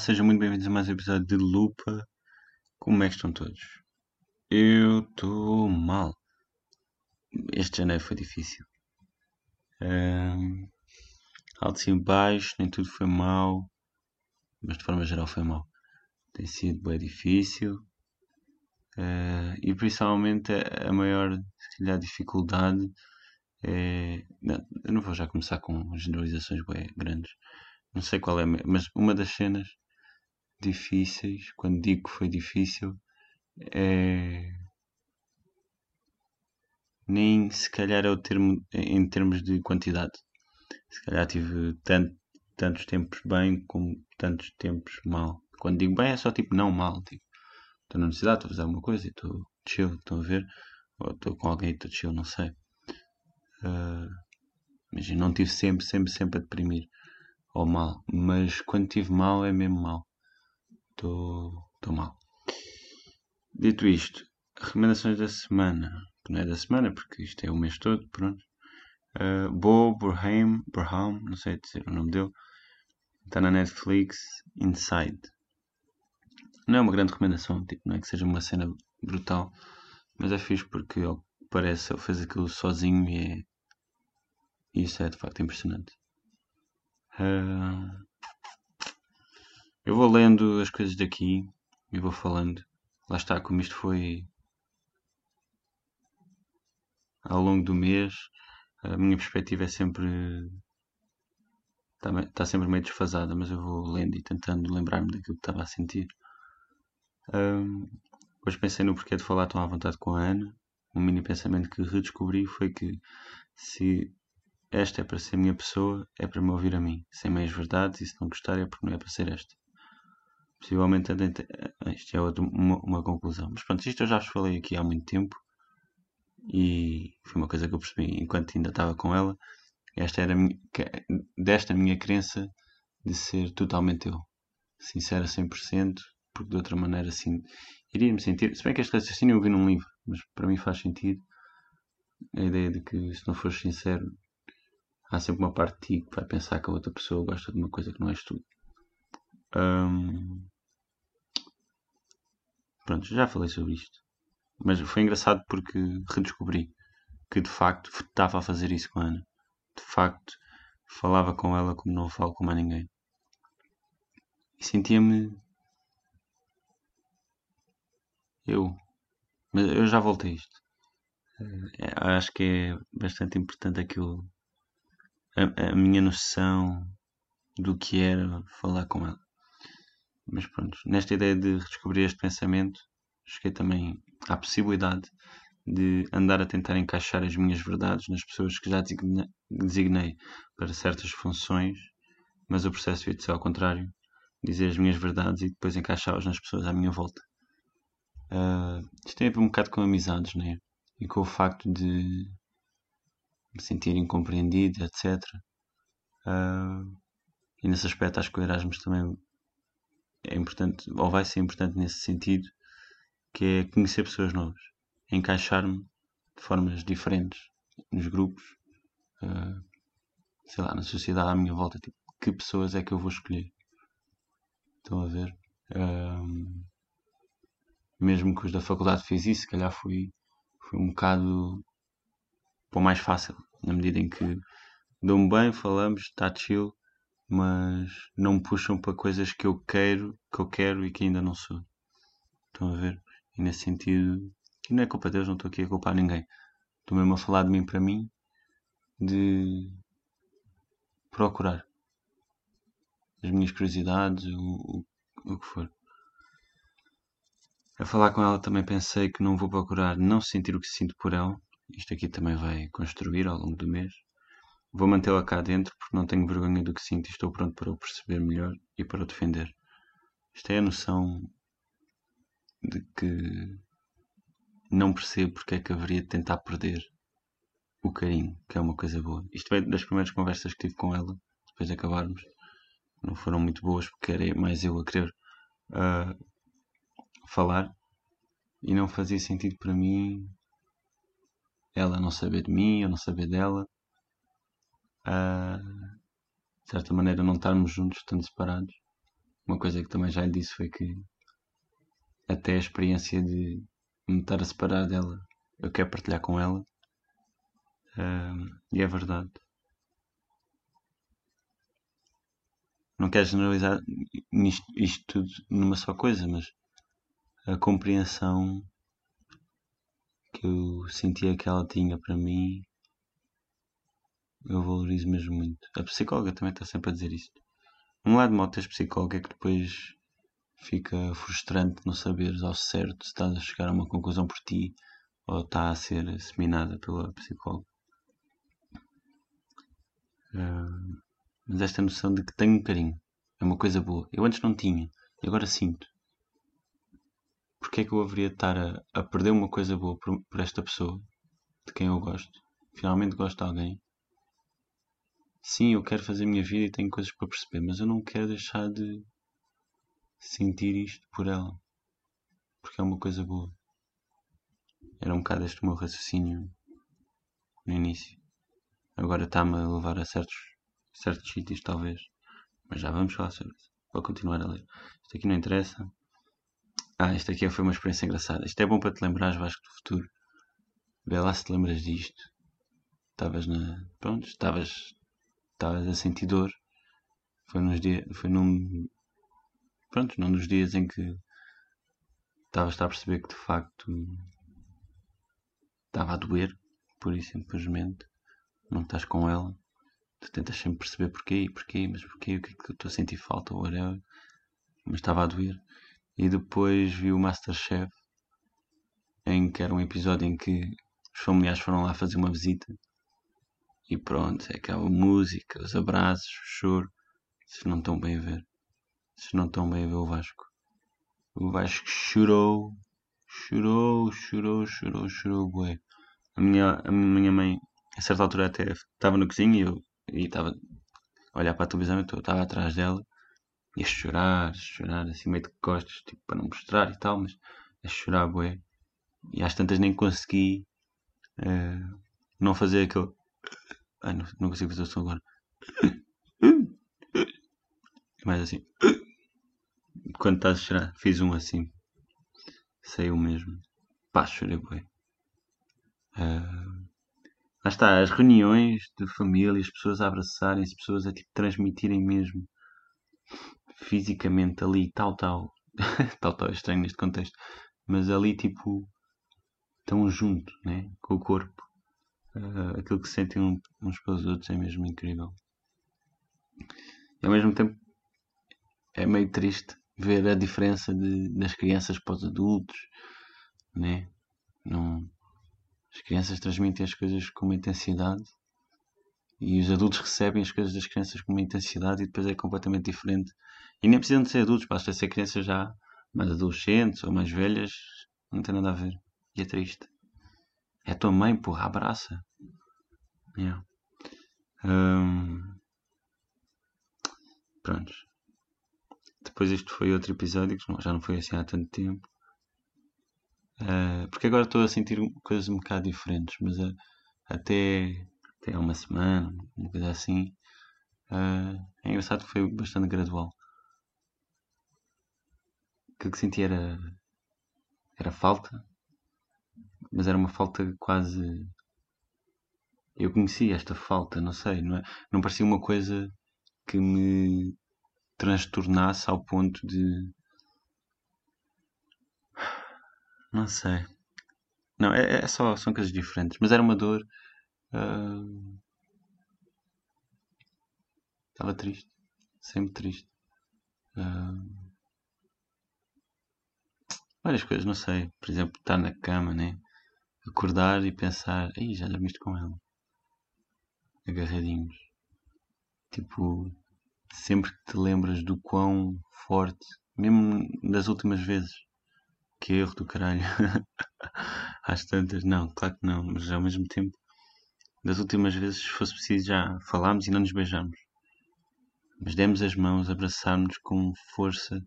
sejam muito bem-vindos a mais um episódio de Lupa. Como é que estão todos? Eu estou mal. Este janeiro foi difícil. Um, altos e baixos, nem tudo foi mal, mas de forma geral foi mal. Tem sido bem difícil. Uh, e principalmente a, maior dificuldade é. Não, eu não vou já começar com generalizações bem grandes não sei qual é, mas uma das cenas difíceis, quando digo que foi difícil, é. Nem se calhar é o termo em termos de quantidade. Se calhar tive tanto, tantos tempos bem como tantos tempos mal. Quando digo bem é só tipo não mal. Tipo, estou na universidade, estou a fazer alguma coisa e estou chill, estão a ver? Ou estou com alguém e estou chill, não sei. Uh, mas não tive sempre, sempre, sempre a deprimir ou mal, mas quando tive mal é mesmo mal. Estou mal. Dito isto, recomendações da semana, não é da semana porque isto é o mês todo, pronto. Uh, Bo Burham, Burham, não sei dizer o nome dele, está na Netflix, Inside. Não é uma grande recomendação, tipo, não é que seja uma cena brutal, mas é fixe porque, ao que parece, ele fez aquilo sozinho e é. Isso é de facto impressionante. Uh, eu vou lendo as coisas daqui e vou falando. Lá está, como isto foi ao longo do mês, a minha perspectiva é sempre. Está, está sempre meio desfasada, mas eu vou lendo e tentando lembrar-me daquilo que estava a sentir. Um, depois pensei no porquê de falar tão à vontade com a Ana. Um mini pensamento que redescobri foi que se esta é para ser minha pessoa, é para me ouvir a mim, sem meias verdades, e se não gostar é porque não é para ser esta. Possivelmente isto é outra, uma, uma, conclusão. Mas pronto, isto eu já vos falei aqui há muito tempo e foi uma coisa que eu percebi enquanto ainda estava com ela. Esta era minha, desta minha crença de ser totalmente eu. Sincera 100%, porque de outra maneira assim iria me sentir. Se bem que este raciocínio eu vi num livro, mas para mim faz sentido a ideia de que se não fores sincero há sempre uma parte de ti que vai pensar que a outra pessoa gosta de uma coisa que não és tu. Um... Pronto, já falei sobre isto. Mas foi engraçado porque redescobri que de facto estava a fazer isso com a Ana. De facto, falava com ela como não falo com mais ninguém. E sentia-me. Eu. Mas eu já voltei a isto. É, acho que é bastante importante aquilo a, a minha noção do que era falar com ela. Mas pronto, nesta ideia de redescobrir este pensamento, cheguei também à possibilidade de andar a tentar encaixar as minhas verdades nas pessoas que já designei para certas funções, mas o processo devia ser ao contrário, dizer as minhas verdades e depois encaixá-las nas pessoas à minha volta. Uh, isto tem a ver um bocado com amizades, né? E com o facto de me sentir incompreendido, etc. Uh, ah, e nesse aspecto acho que o Erasmus também é importante, ou vai ser importante nesse sentido, que é conhecer pessoas novas, encaixar-me de formas diferentes nos grupos, uh, sei lá, na sociedade à minha volta, tipo, que pessoas é que eu vou escolher? Estão a ver? Mesmo que os da faculdade fez isso, se calhar foi, foi um bocado para o mais fácil, na medida em que dão-me bem, falamos, está chill, mas não me puxam para coisas que eu quero, que eu quero e que ainda não sou. Estão a ver? E nesse sentido, e não é culpa deles, não estou aqui a culpar ninguém. Estou mesmo a falar de mim para mim, de procurar as minhas curiosidades, o, o, o que for. A falar com ela também pensei que não vou procurar não sentir o que sinto por ela, isto aqui também vai construir ao longo do mês. Vou mantê-la cá dentro porque não tenho vergonha do que sinto e estou pronto para o perceber melhor e para o defender. Esta é a noção de que não percebo porque é que haveria de tentar perder o carinho, que é uma coisa boa. Isto veio das primeiras conversas que tive com ela, depois de acabarmos. Não foram muito boas porque era mais eu a querer uh, falar e não fazia sentido para mim ela não saber de mim, eu não saber dela. Uh, de certa maneira, não estarmos juntos, estando separados. uma coisa que também já lhe disse foi que até a experiência de me estar a separar dela, eu quero partilhar com ela. e é verdade. Não quero generalizar isto, isto tudo numa só coisa, mas a compreensão que eu sentia que ela tinha para mim eu valorizo mesmo muito. A psicóloga também está sempre a dizer isto. Um lado mal teres psicóloga é que depois fica frustrante não saberes ao certo se estás a chegar a uma conclusão por ti ou está a ser seminada pela psicóloga. Uh, mas esta noção de que tenho um carinho é uma coisa boa. Eu antes não tinha e agora sinto. Porquê é que eu haveria de estar a, a perder uma coisa boa por, por esta pessoa de quem eu gosto? Finalmente gosto de alguém Sim, eu quero fazer a minha vida e tenho coisas para perceber, mas eu não quero deixar de sentir isto por ela. Porque é uma coisa boa. Era um bocado este o meu raciocínio no início. Agora está-me a levar a certos, certos sítios, talvez. Mas já vamos falar sobre isso. Vou continuar a ler. Isto aqui não interessa. Ah, isto aqui foi uma experiência engraçada. Isto é bom para te lembrar, Vasco, do futuro. Vê lá se te lembras disto. Estavas na. Pronto, estavas estavas a sentir dor. Foi, nos dias, foi num. Pronto, num dos dias em que estavas a perceber que de facto estava a doer, por isso simplesmente. Não estás com ela. Tu tentas sempre perceber porquê, porquê, mas porquê, o que é que eu estou a sentir falta, whatever. Mas estava a doer. E depois vi o Masterchef, em que era um episódio em que os familiares foram lá fazer uma visita e pronto, é aquela música, os abraços, o choro. Se não estão bem a ver. Se não estão bem a ver o Vasco. O Vasco chorou, chorou, chorou, chorou, chorou, bué. A minha, a minha mãe, a certa altura até estava na cozinha e eu e estava a olhar para a televisão e eu estava atrás dela e a chorar, a chorar, assim meio de costas, tipo, para não mostrar e tal, mas a chorar, bué. E às tantas nem consegui uh, não fazer aquele Ai, não, não consigo fazer o som agora. Mais assim. Quando estás a chorar, fiz um assim. Saiu mesmo. Pá, chorei bem. Uh, lá está, as reuniões de família, as pessoas a abraçarem-se, pessoas a tipo, transmitirem mesmo fisicamente ali, tal, tal. tal, tal, é estranho neste contexto. Mas ali, tipo, tão junto, né? Com o corpo uh, aquilo que sentem uns pelos outros é mesmo incrível. E ao mesmo tempo é meio triste ver a diferença de, das crianças para os adultos, né? Não, as crianças transmitem as coisas com uma intensidade e os adultos recebem as coisas das crianças com uma intensidade e depois é completamente diferente. E nem precisam de ser adultos, basta ser crianças já mais adolescentes ou mais velhas, não tem nada a ver. E é triste. É tua mãe, porra, abraça. Yeah. Um, pronto. Depois isto foi outro episódio que já não foi assim há tanto tempo. Uh, porque agora estou a sentir coisas um bocado diferentes, mas uh, até, até há uma semana, uma coisa assim, uh, é engraçado que foi bastante gradual. Aquilo que senti era, era falta, mas era uma falta quase. Eu conhecia esta falta, não sei, não, é? não parecia uma coisa que me transtornasse ao ponto de. Não sei. Não, é, é só, são coisas diferentes, mas era uma dor. Uh... Estava triste, sempre triste. Uh... Várias coisas, não sei. Por exemplo, estar na cama, né? Acordar e pensar, ei, já dormiste com ela. Agarradinhos. Tipo, sempre que te lembras do quão forte, mesmo das últimas vezes, que erro do caralho. Às tantas, não, claro que não, mas ao mesmo tempo, das últimas vezes, se fosse preciso, já falámos e não nos beijamos. Mas demos as mãos, abraçámos com força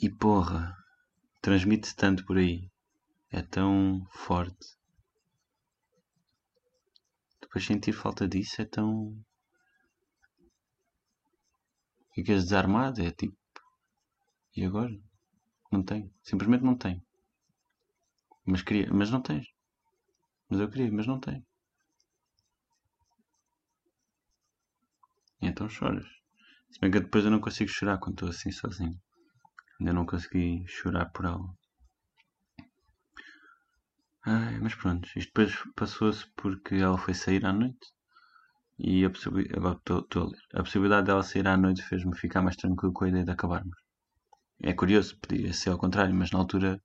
e porra, transmite-se tanto por aí é tão forte. Depois sentir falta disso é tão. ficas desarmado, é tipo. E agora? Não tenho. Simplesmente não tenho. Mas queria, mas não tens. Mas eu queria, mas não tenho. E então choras. Se bem que depois eu não consigo chorar quando estou assim sozinho. Ainda não consegui chorar por ela. Ai, mas pronto, isto depois passou-se porque ela foi sair à noite e a, possibilidade, agora estou a ler. A possibilidade dela sair à noite fez-me ficar mais tranquilo com a ideia de acabarmos. É curioso, podia ser ao contrário, mas na altura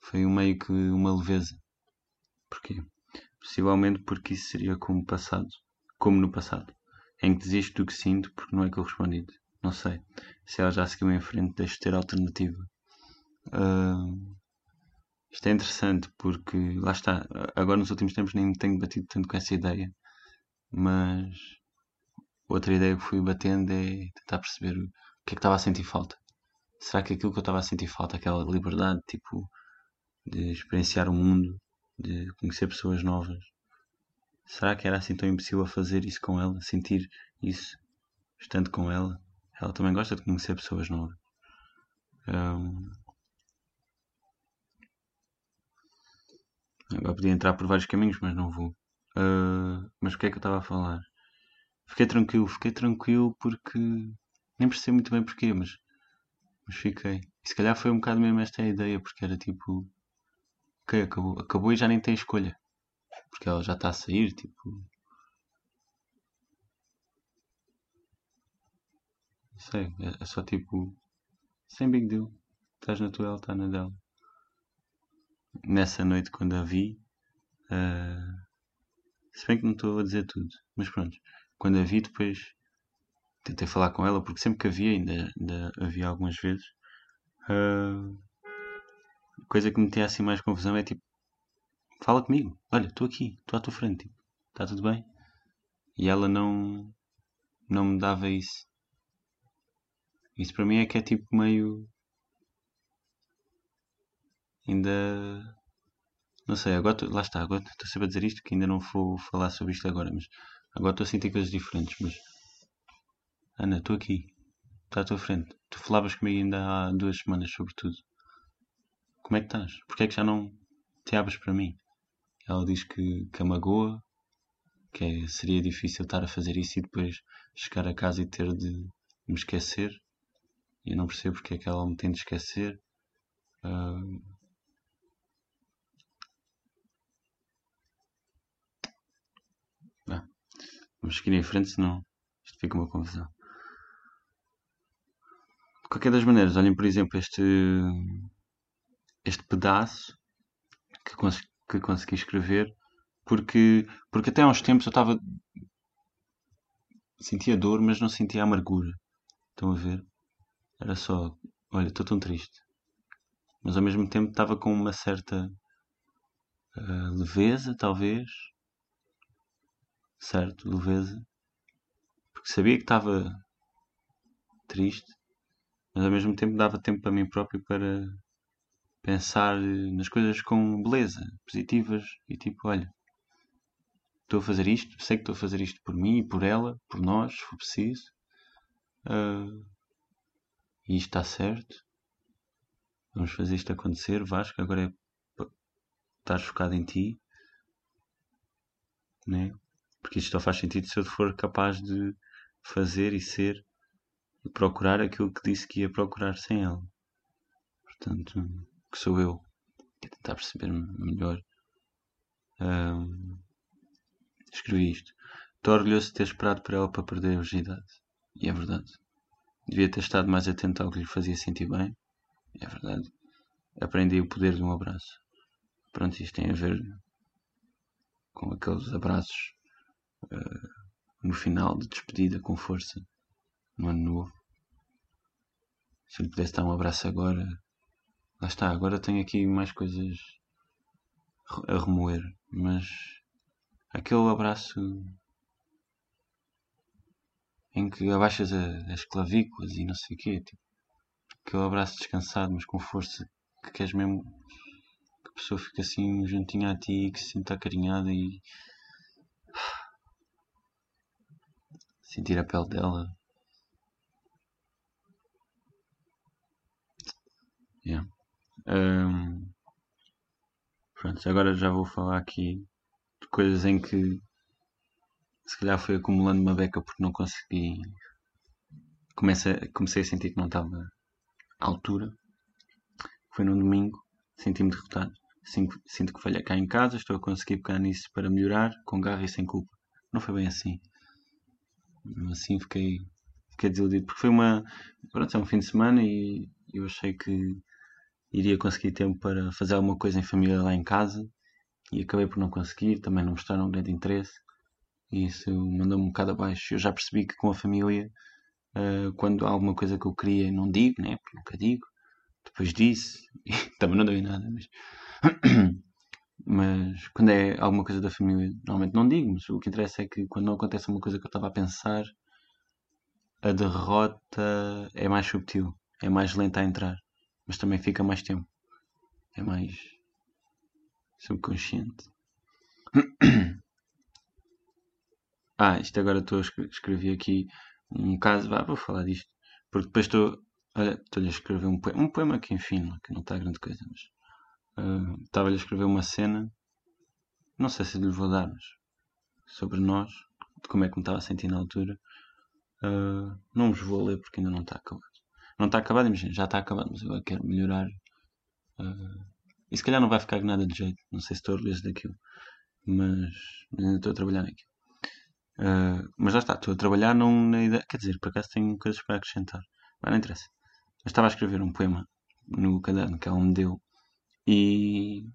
foi meio que uma leveza. Porquê? Possivelmente porque isso seria como passado, como no passado, em que desisto do que sinto porque não é correspondido. Não sei. Se ela já seguiu em frente, deixo de ter alternativa. Uh, isto é interessante porque, lá está, agora nos últimos tempos nem tenho batido tanto com essa ideia, mas outra ideia que fui batendo é tentar perceber o que é que estava a sentir falta. Será que aquilo que eu estava a sentir falta, aquela liberdade, tipo, de experienciar o mundo, de conhecer pessoas novas, será que era assim tão impossível fazer isso com ela, sentir isso, estando com ela? Ela também gosta de conhecer pessoas novas. Um, agora podia entrar por vários caminhos, mas não vou. Uh, mas o que é que eu estava a falar? Fiquei tranquilo, fiquei tranquilo porque nem percebi muito bem porquê, mas, mas fiquei. E se calhar foi um bocado mesmo esta a ideia, porque era tipo. Ok, acabou, acabou e já nem tem escolha. Porque ela já está a sair, tipo. sei, é, é só tipo. Sem big deal. Estás na tua, ela está na dela. Nessa noite, quando a vi. Uh, se bem que não estou a dizer tudo, mas pronto. Quando a vi, depois tentei falar com ela, porque sempre que havia, ainda, ainda havia algumas vezes. Uh, coisa que me metia assim mais confusão é tipo: fala comigo, olha, estou aqui, estou à tua frente, tipo, está tudo bem? E ela não, não me dava isso. Isso para mim é que é tipo meio. Ainda. Não sei, agora lá está, agora estou sempre a dizer isto que ainda não vou falar sobre isto agora, mas agora estou a sentir coisas diferentes. Mas Ana, estou aqui, está à tua frente. Tu falavas comigo ainda há duas semanas sobre tudo. Como é que estás? Porquê é que já não te abres para mim? Ela diz que, que a magoa, que é, seria difícil estar a fazer isso e depois chegar a casa e ter de me esquecer. E eu não percebo porque é que ela me tem de esquecer. Uh... vamos seguir em frente, senão isto fica uma confusão. De qualquer das maneiras, olhem por exemplo este, este pedaço que, cons que consegui escrever, porque, porque até há uns tempos eu estava. sentia dor, mas não sentia amargura. Estão a ver? Era só, olha, estou tão triste. Mas ao mesmo tempo estava com uma certa uh, leveza, talvez. Certo, leveza. Porque sabia que estava triste, mas ao mesmo tempo dava tempo para mim próprio para pensar nas coisas com beleza, positivas e tipo, olha, estou a fazer isto, sei que estou a fazer isto por mim e por ela, por nós, se for preciso. Uh, e isto está certo. Vamos fazer isto acontecer, Vasco. Agora é estar focado em ti, né? Porque isto só faz sentido se eu for capaz de fazer e ser e procurar aquilo que disse que ia procurar sem ela. Portanto, que sou eu. a tentar perceber melhor. Um, escrevi isto. Estou orgulhoso de ter esperado por ela para perder a virgindade. E é verdade. Devia ter estado mais atento ao que lhe fazia sentir bem. É verdade. Aprendi o poder de um abraço. Pronto, isto tem a ver com aqueles abraços uh, no final de despedida com força no ano novo. Se lhe pudesse dar um abraço agora, lá está. Agora tenho aqui mais coisas a remoer, mas aquele abraço em que abaixas as clavículas e não sei o quê, tipo, aquele abraço descansado, mas com força, que queres mesmo que a pessoa fique assim juntinha a ti, que se sinta acarinhada e sentir a pele dela. Yeah. Um, pronto, agora já vou falar aqui de coisas em que se calhar fui acumulando uma beca porque não consegui. Comecei, comecei a sentir que não estava à altura. Foi num domingo, senti-me derrotado. Sinto, sinto que falha cá em casa, estou a conseguir pegar nisso para melhorar, com garra e sem culpa. Não foi bem assim. Assim fiquei, fiquei desiludido, porque foi uma. Pronto, é um fim de semana e eu achei que iria conseguir tempo para fazer alguma coisa em família lá em casa e acabei por não conseguir, também não mostraram grande interesse e isso mandou-me um bocado abaixo. Eu já percebi que com a família, uh, quando há alguma coisa que eu queria não digo, né? porque nunca digo, depois disse, também não deu em nada, mas, mas quando é alguma coisa da família, normalmente não digo, mas o que interessa é que quando não acontece uma coisa que eu estava a pensar, a derrota é mais subtil, é mais lenta a entrar, mas também fica mais tempo, é mais subconsciente. Ah, isto agora estou a escrever aqui um caso, vá, vou falar disto, porque depois estou, olha, estou-lhe a escrever um poema, um poema que enfim, que não está grande coisa, mas estava-lhe a escrever uma cena, não sei se lhe vou dar, mas sobre nós, de como é que me estava a sentir na altura, uh, não vos vou ler porque ainda não está acabado. Não está acabado, imagina, já está acabado, mas eu quero melhorar. Uh, e se calhar não vai ficar nada de jeito, não sei se estou ler daquilo, mas ainda estou a trabalhar naquilo. Uh, mas lá está, estou a trabalhar num, na ideia. Quer dizer, por acaso tenho coisas para acrescentar. Mas não interessa. Eu estava a escrever um poema no caderno que ela me deu e.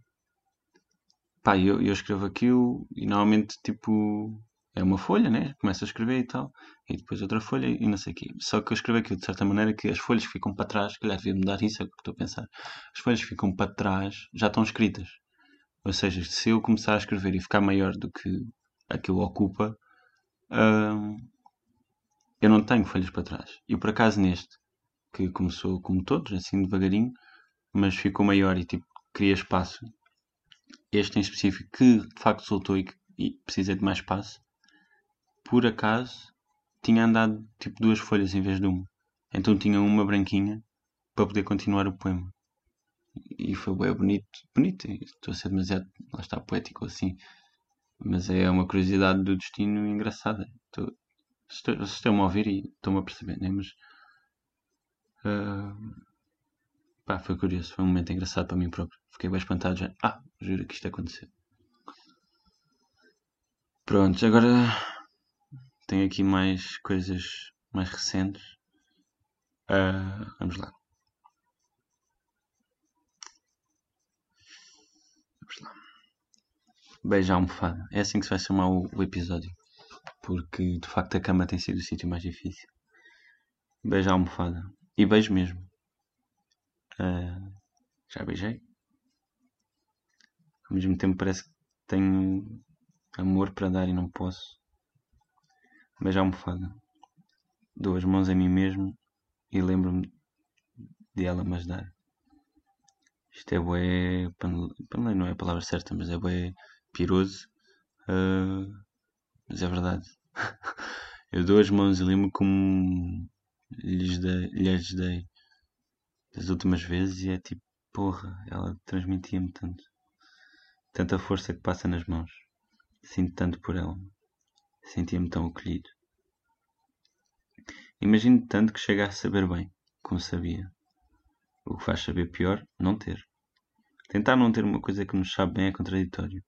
pá, eu, eu escrevo aquilo e normalmente tipo. é uma folha, né? Começo a escrever e tal. E depois outra folha e não sei o quê. Só que eu escrevo aquilo de certa maneira que as folhas que ficam para trás, que calhar devia mudar isso, é o que estou a pensar. As folhas que ficam para trás já estão escritas. Ou seja, se eu começar a escrever e ficar maior do que aquilo ocupa Uh, eu não tenho folhas para trás. E por acaso neste, que começou como todos, assim devagarinho, mas ficou maior e tipo queria espaço. Este em específico, que de facto soltou e, e precisei de mais espaço, por acaso tinha andado tipo duas folhas em vez de uma. Então tinha uma branquinha para poder continuar o poema. E foi bem bonito. Bonito, estou a ser demasiado, lá está, poético assim. Mas é uma curiosidade do destino engraçada. Estou, estão-me a ouvir e estão-me a perceber, né? Mas. Uh, pá, foi curioso. Foi um momento engraçado para mim próprio. Fiquei bem espantado já. Ah, juro que isto aconteceu. Pronto, agora tenho aqui mais coisas mais recentes. Uh, vamos lá. Vamos lá. Beijo à almofada. É assim que se vai chamar o, o episódio. Porque de facto a cama tem sido o sítio mais difícil. Beijo à almofada. E beijo mesmo. Uh, já beijei. Ao mesmo tempo parece que tenho amor para dar e não posso. Beijo à almofada. Dou as mãos a mim mesmo e lembro-me de ela mas dar. Isto é bué. Paneleiro não é a palavra certa, mas é bué piroso. Uh, mas é verdade. eu dou as mãos e lembro como lhes dei, lhes dei das últimas vezes e é tipo, porra, ela transmitia-me tanto. Tanta força que passa nas mãos. Sinto tanto por ela. Sentia-me tão acolhido. Imagino tanto que chega a saber bem, como sabia. O que faz saber pior, não ter. Tentar não ter uma coisa que nos sabe bem é contraditório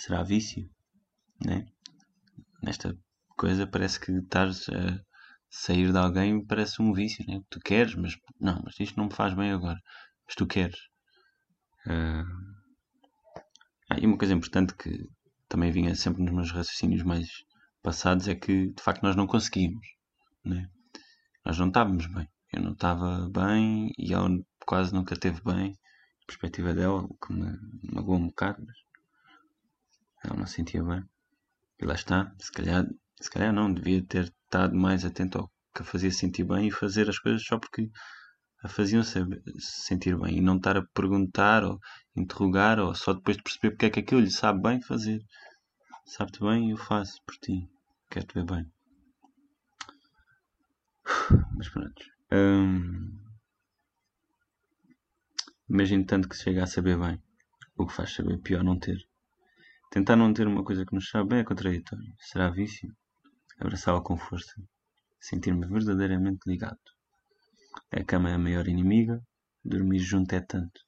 será vício, né? Nesta coisa parece que estás a sair de alguém parece um vício, né? Tu queres, mas não, mas isto não me faz bem agora. Mas tu queres. Uh... Ah, e uma coisa importante que também vinha sempre nos meus raciocínios mais passados é que de facto nós não conseguimos, né? Nós não estávamos bem. Eu não estava bem e ela quase nunca esteve bem. A perspectiva dela, o que me magoou um bocado, mas ela não sentia bem. E lá está, se calhar, se calhar não, devia ter estado mais atento ao que a fazia sentir bem e fazer as coisas só porque a faziam -se sentir bem e não estar a perguntar ou interrogar ou só depois de perceber porque é que aquilo lhe sabe bem fazer. Sabe-te bem, eu faço por ti. Quero-te ver bem. Mas pronto. Hum... Imagino tanto que se chega a saber bem, o que faz saber pior não ter. Tentar não ter uma coisa que nos sabe bem é contraditório. Será vício? Abraçá-la com força. Sentir-me verdadeiramente ligado. A cama é a maior inimiga, dormir junto é tanto.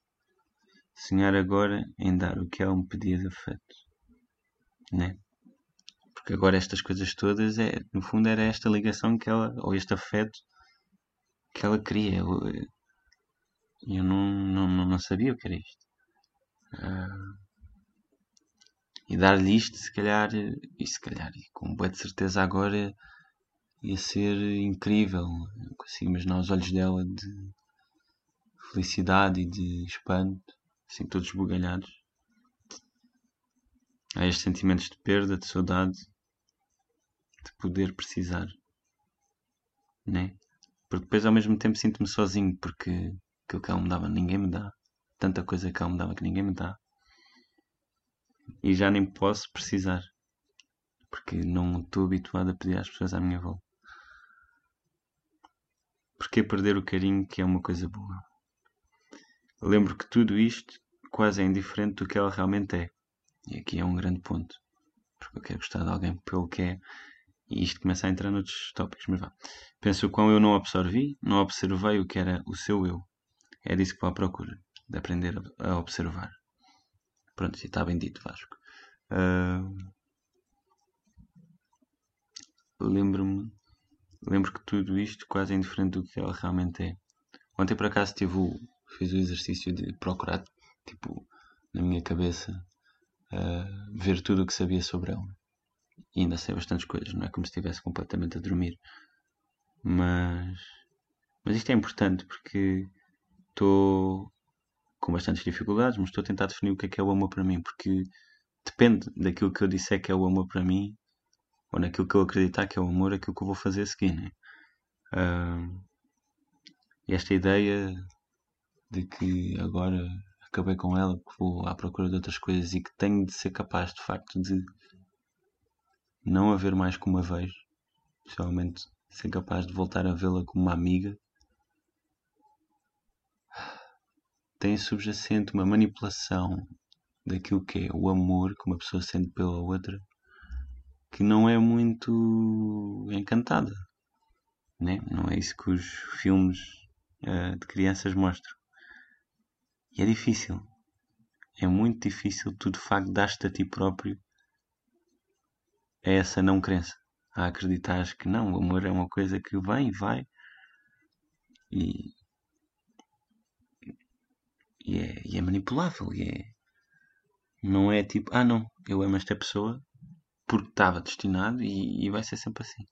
Sonhar agora em dar o que ela me pedia de afeto. Né? Porque agora estas coisas todas, é, no fundo, era esta ligação que ela, ou este afeto que ela queria. Eu, eu não, não, não sabia o que era isto. Uh, e dar-lhe isto, se calhar, e se calhar, e com boa de certeza agora ia ser incrível. Eu consigo imaginar os olhos dela de felicidade e de espanto, assim todos esbugalhados. Há estes sentimentos de perda, de saudade, de poder precisar, né? Porque depois ao mesmo tempo sinto-me sozinho, porque aquilo que ela me dava ninguém me dá. Tanta coisa que ela me dava que ninguém me dá. E já nem posso precisar, porque não estou habituado a pedir às pessoas à minha volta. Porquê perder o carinho que é uma coisa boa? Lembro que tudo isto quase é indiferente do que ela realmente é. E aqui é um grande ponto. Porque eu quero gostar de alguém pelo que é. E isto começa a entrar noutros tópicos, mas vá. Penso quão eu não absorvi, não observei o que era o seu eu. É disso que vou à procura. De aprender a observar. Pronto, e está bem dito, Vasco. Uh... Lembro-me. Lembro que tudo isto quase é indiferente do que ela realmente é. Ontem por acaso tive o, fiz o exercício de procurar, tipo, na minha cabeça, uh, ver tudo o que sabia sobre ela. E ainda sei bastantes coisas, não é como se estivesse completamente a dormir. Mas, mas isto é importante porque estou com bastantes dificuldades, mas estou a tentar definir o que é que é o amor para mim, porque depende daquilo que eu disser que é o amor para mim, ou naquilo que eu acreditar que é o amor, aquilo que eu vou fazer a seguir. Né? Uh, esta ideia de que agora acabei com ela, que vou à procura de outras coisas e que tenho de ser capaz de facto de não haver mais como a vejo, especialmente ser capaz de voltar a vê-la como uma amiga, tem subjacente uma manipulação daquilo que é o amor que uma pessoa sente pela outra que não é muito encantada. Né? Não é isso que os filmes uh, de crianças mostram. E é difícil. É muito difícil tu de facto dar-te a ti próprio a essa não crença. A acreditar que não, o amor é uma coisa que vem e vai. E, e, é, e é manipulável. E é, não é tipo, ah não, eu amo esta pessoa porque estava destinado e, e vai ser sempre assim.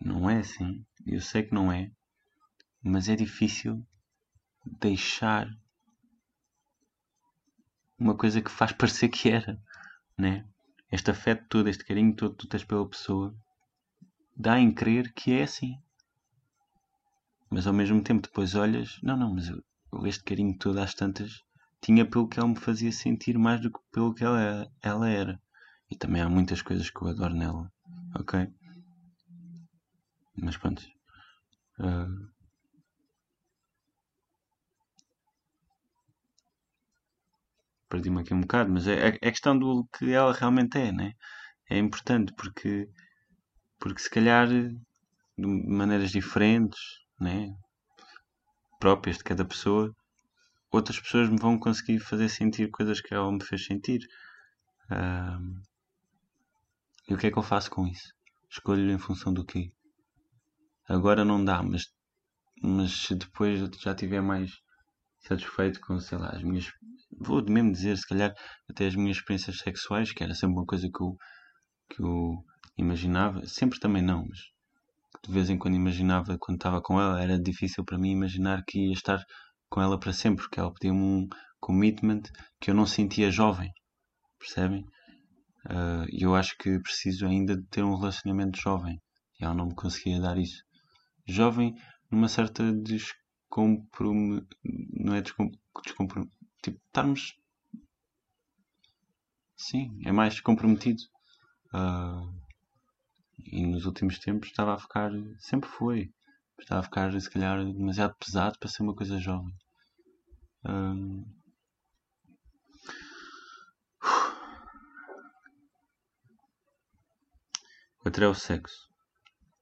Não é assim. Eu sei que não é. Mas é difícil deixar uma coisa que faz parecer que era, né? Este afeto todo, este carinho todo que tu tens pela pessoa, dá em crer que é assim. Mas ao mesmo tempo depois olhas, não, não, mas eu, este carinho todo às tantas tinha pelo que ela me fazia sentir mais do que pelo que ela, ela era. E também há muitas coisas que eu adoro nela, ok? Mas pronto. Uh, perdi-me aqui um bocado, mas é, é, é questão do que ela realmente é, né? É importante porque, porque se calhar de maneiras diferentes, né? Próprias de cada pessoa, outras pessoas me vão conseguir fazer sentir coisas que ela me fez sentir. Um, e o que é que eu faço com isso? Escolho em função do quê? Agora não dá, mas, mas se depois eu já tiver mais satisfeito com, sei lá, as minhas. Vou mesmo dizer, se calhar, até as minhas experiências sexuais, que era sempre uma coisa que eu, que eu imaginava. Sempre também não, mas de vez em quando imaginava quando estava com ela, era difícil para mim imaginar que ia estar com ela para sempre, porque ela pedia-me um commitment que eu não sentia jovem, percebem? Uh, eu acho que preciso ainda de ter um relacionamento jovem e ela não me conseguia dar isso. Jovem numa certa descomprom... não é descom... descomprom... tipo, estarmos sim, é mais comprometido. Uh, e nos últimos tempos estava a ficar, sempre foi, estava a ficar se calhar demasiado pesado para ser uma coisa jovem. Hum, Outro é o sexo.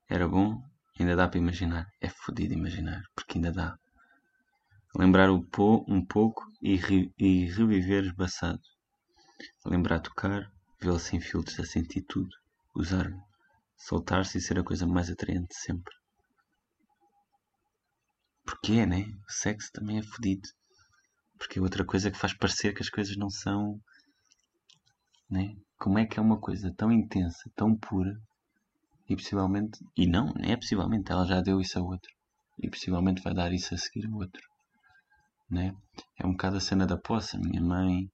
Era bom, ainda dá para imaginar. É fodido imaginar, porque ainda dá. Lembrar um pouco e, re, e reviver esbaçado. Lembrar tocar, vê-lo sem filtros, a sentir tudo. Usar, soltar-se e ser a coisa mais atraente sempre. Porque é, né? O sexo também é fodido. Porque é outra coisa que faz parecer que as coisas não são. Né? Como é que é uma coisa tão intensa, tão pura, e possivelmente. E não, é possivelmente, ela já deu isso a outro. E possivelmente vai dar isso a seguir a outro. Né? É um bocado a cena da posse. A minha mãe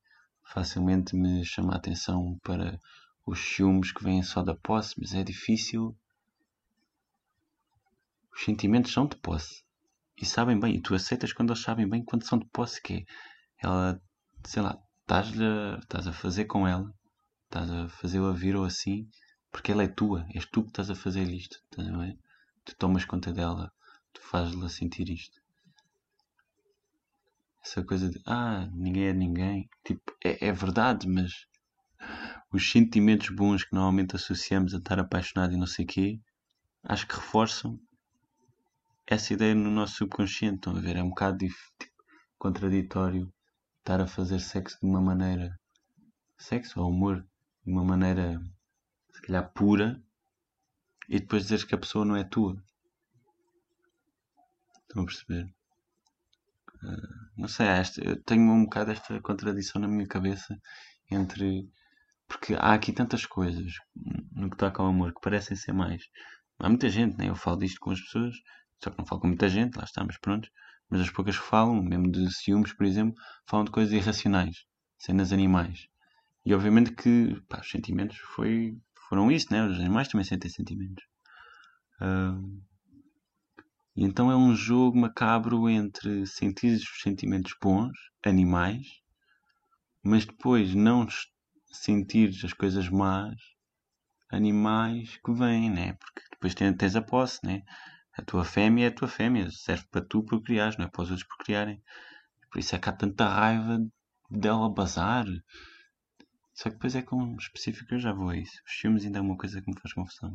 facilmente me chama a atenção para os ciúmes que vêm só da posse, mas é difícil. Os sentimentos são de posse. E sabem bem, e tu aceitas quando eles sabem bem quando são de posse, que é ela, sei lá, estás a, estás a fazer com ela, estás a fazê-la vir ou assim, porque ela é tua, és tu que estás a fazer isto, a ver? Tu tomas conta dela, tu fazes-la sentir isto. Essa coisa de, ah, ninguém é ninguém, tipo, é, é verdade, mas os sentimentos bons que normalmente associamos a estar apaixonado e não sei quê, acho que reforçam essa ideia no nosso subconsciente. Estão a ver? É um bocado tipo, contraditório estar a fazer sexo de uma maneira. Sexo ou humor de uma maneira se calhar pura e depois dizeres que a pessoa não é tua. Estão a perceber? Uh, não sei, esta, eu tenho um bocado esta contradição na minha cabeça entre. Porque há aqui tantas coisas no que toca ao amor que parecem ser mais. Há muita gente, né? eu falo disto com as pessoas, só que não falo com muita gente, lá estamos prontos. Mas as poucas que falam, mesmo de ciúmes, por exemplo, falam de coisas irracionais, cenas animais. E obviamente que pá, os sentimentos foi, foram isso, né? Os animais também sentem sentimentos. Uh, e então é um jogo macabro entre sentir os sentimentos bons, animais, mas depois não sentir as coisas más, animais que vêm, né? Porque depois tens a posse, né? A tua fêmea é a tua fêmea, serve para tu procriares, não é para os outros procriarem. Por isso é que há tanta raiva dela bazar. Só que depois é com específico, eu já vou a isso. Os filmes ainda é uma coisa que me faz confusão.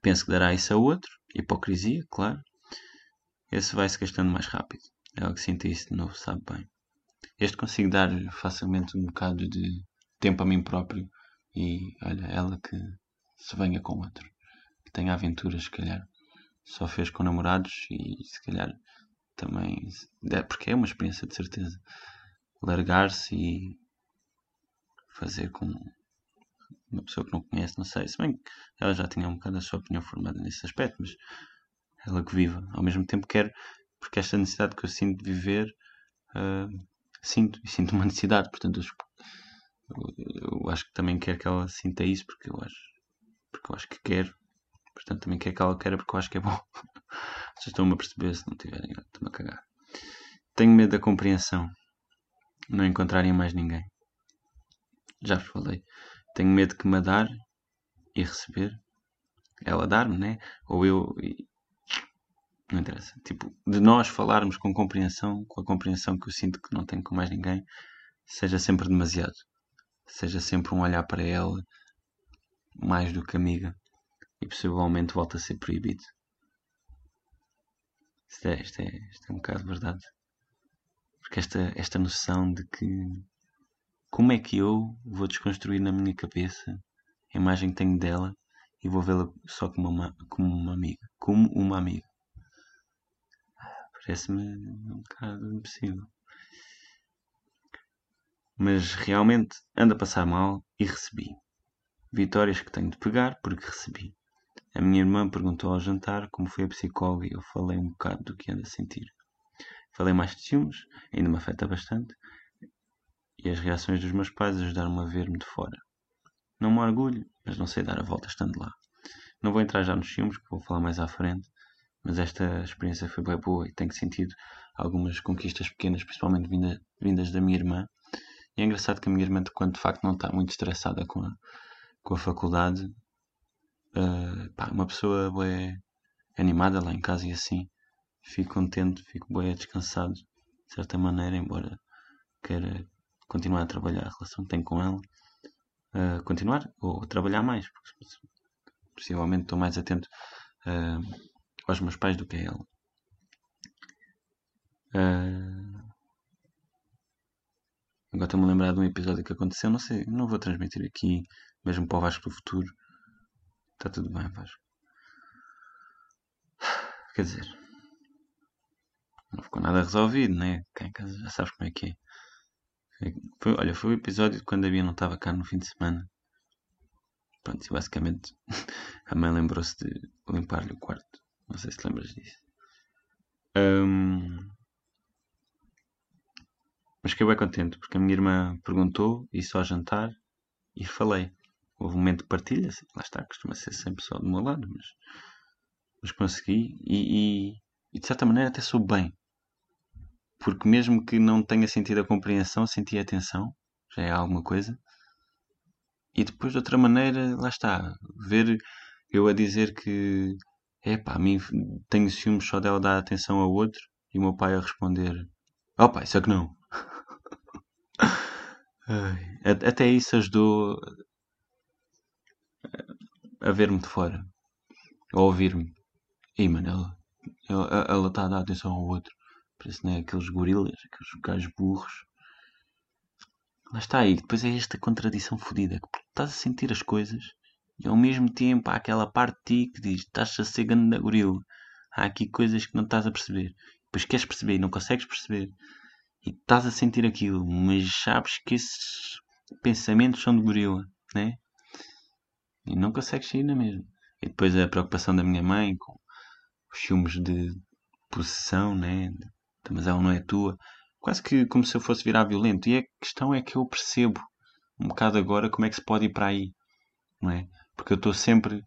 Penso que dará isso a outro. Hipocrisia, claro. Esse vai-se gastando mais rápido. É algo que sinto isso de novo, sabe bem. Este consigo dar facilmente um bocado de tempo a mim próprio e olha, ela que se venha com outro. Que tenha aventuras, se calhar. Só fez com namorados e se calhar também. É porque é uma experiência de certeza largar-se e fazer com uma pessoa que não conhece, não sei. Se bem que ela já tinha um bocado a sua opinião formada nesse aspecto, mas ela que viva. Ao mesmo tempo quero, porque esta necessidade que eu sinto de viver, uh, sinto, e sinto uma necessidade, portanto eu, eu, acho que também quero que ela sinta isso, porque eu acho, porque eu acho que quero. Portanto, também quero que ela queira porque eu acho que é bom. Vocês estão-me a perceber se não tiverem, estou-me a cagar. Tenho medo da compreensão não encontrarem mais ninguém. Já vos falei. Tenho medo que me dar e receber. Ela dar-me, né? Ou eu. Não interessa. Tipo, de nós falarmos com compreensão, com a compreensão que eu sinto que não tenho com mais ninguém, seja sempre demasiado. Seja sempre um olhar para ela mais do que amiga. E possivelmente volta a ser proibido. Isto é, isto é, isto é um bocado verdade. Porque esta, esta noção de que como é que eu vou desconstruir na minha cabeça a imagem que tenho dela e vou vê-la só como uma, como uma amiga. Como uma amiga. Parece-me um bocado impossível. Mas realmente ando a passar mal e recebi. Vitórias que tenho de pegar porque recebi. A minha irmã perguntou ao jantar como foi a psicóloga e eu falei um bocado do que ando a sentir. Falei mais de ciúmes, ainda me afeta bastante, e as reações dos meus pais ajudaram-me a ver-me de fora. Não me orgulho, mas não sei dar a volta estando lá. Não vou entrar já nos ciúmes, que vou falar mais à frente, mas esta experiência foi bem boa e tenho sentido algumas conquistas pequenas, principalmente vinda, vindas da minha irmã. E é engraçado que a minha irmã, quando de facto não está muito estressada com a, com a faculdade, uh, pá, uma pessoa é animada lá em casa e assim, fico contente, fico bem descansado, de certa maneira, embora queira continuar a trabalhar a relação que tenho com ela, uh, continuar ou trabalhar mais, porque possivelmente estou mais atento uh, aos meus pais do que a ela. Uh, agora estou-me a lembrar de um episódio que aconteceu, não sei, não vou transmitir aqui, mesmo para o Vasco do futuro. Está tudo bem, Vasco. Quer dizer, não ficou nada resolvido, né? Quem em casa já sabes como é que é. Foi, olha, foi o episódio de quando a Bia não estava cá no fim de semana. Pronto, e basicamente a mãe lembrou-se de limpar-lhe o quarto. Não sei se lembras disso. Um, mas fiquei bem contente porque a minha irmã perguntou e só jantar e falei. Houve um momento de partilha, lá está, costuma ser sempre só do meu lado, mas, mas consegui e, e, e de certa maneira até soube bem. Porque mesmo que não tenha sentido a compreensão, senti a atenção, já é alguma coisa. E depois de outra maneira, lá está, ver eu a dizer que é pá, a mim tenho ciúmes só dela dar atenção ao outro e o meu pai a responder: Oh isso é que não. Até isso ajudou a ver-me de fora, a ouvir-me. E mano, ela, ela está a dar atenção ao outro. Parece né, aqueles gorilas, aqueles gajos burros. Lá está aí, depois é esta contradição fodida, que estás a sentir as coisas e ao mesmo tempo há aquela parte de ti que diz: estás a ser grande da gorila. Há aqui coisas que não estás a perceber. Depois queres perceber e não consegues perceber. E estás a sentir aquilo, mas sabes que esses pensamentos são de gorila, né? E não consegues sair na mesma. E depois a preocupação da minha mãe com os filmes de possessão, né? Mas ela não é tua. Quase que como se eu fosse virar violento. E a questão é que eu percebo um bocado agora como é que se pode ir para aí, não é? Porque eu estou sempre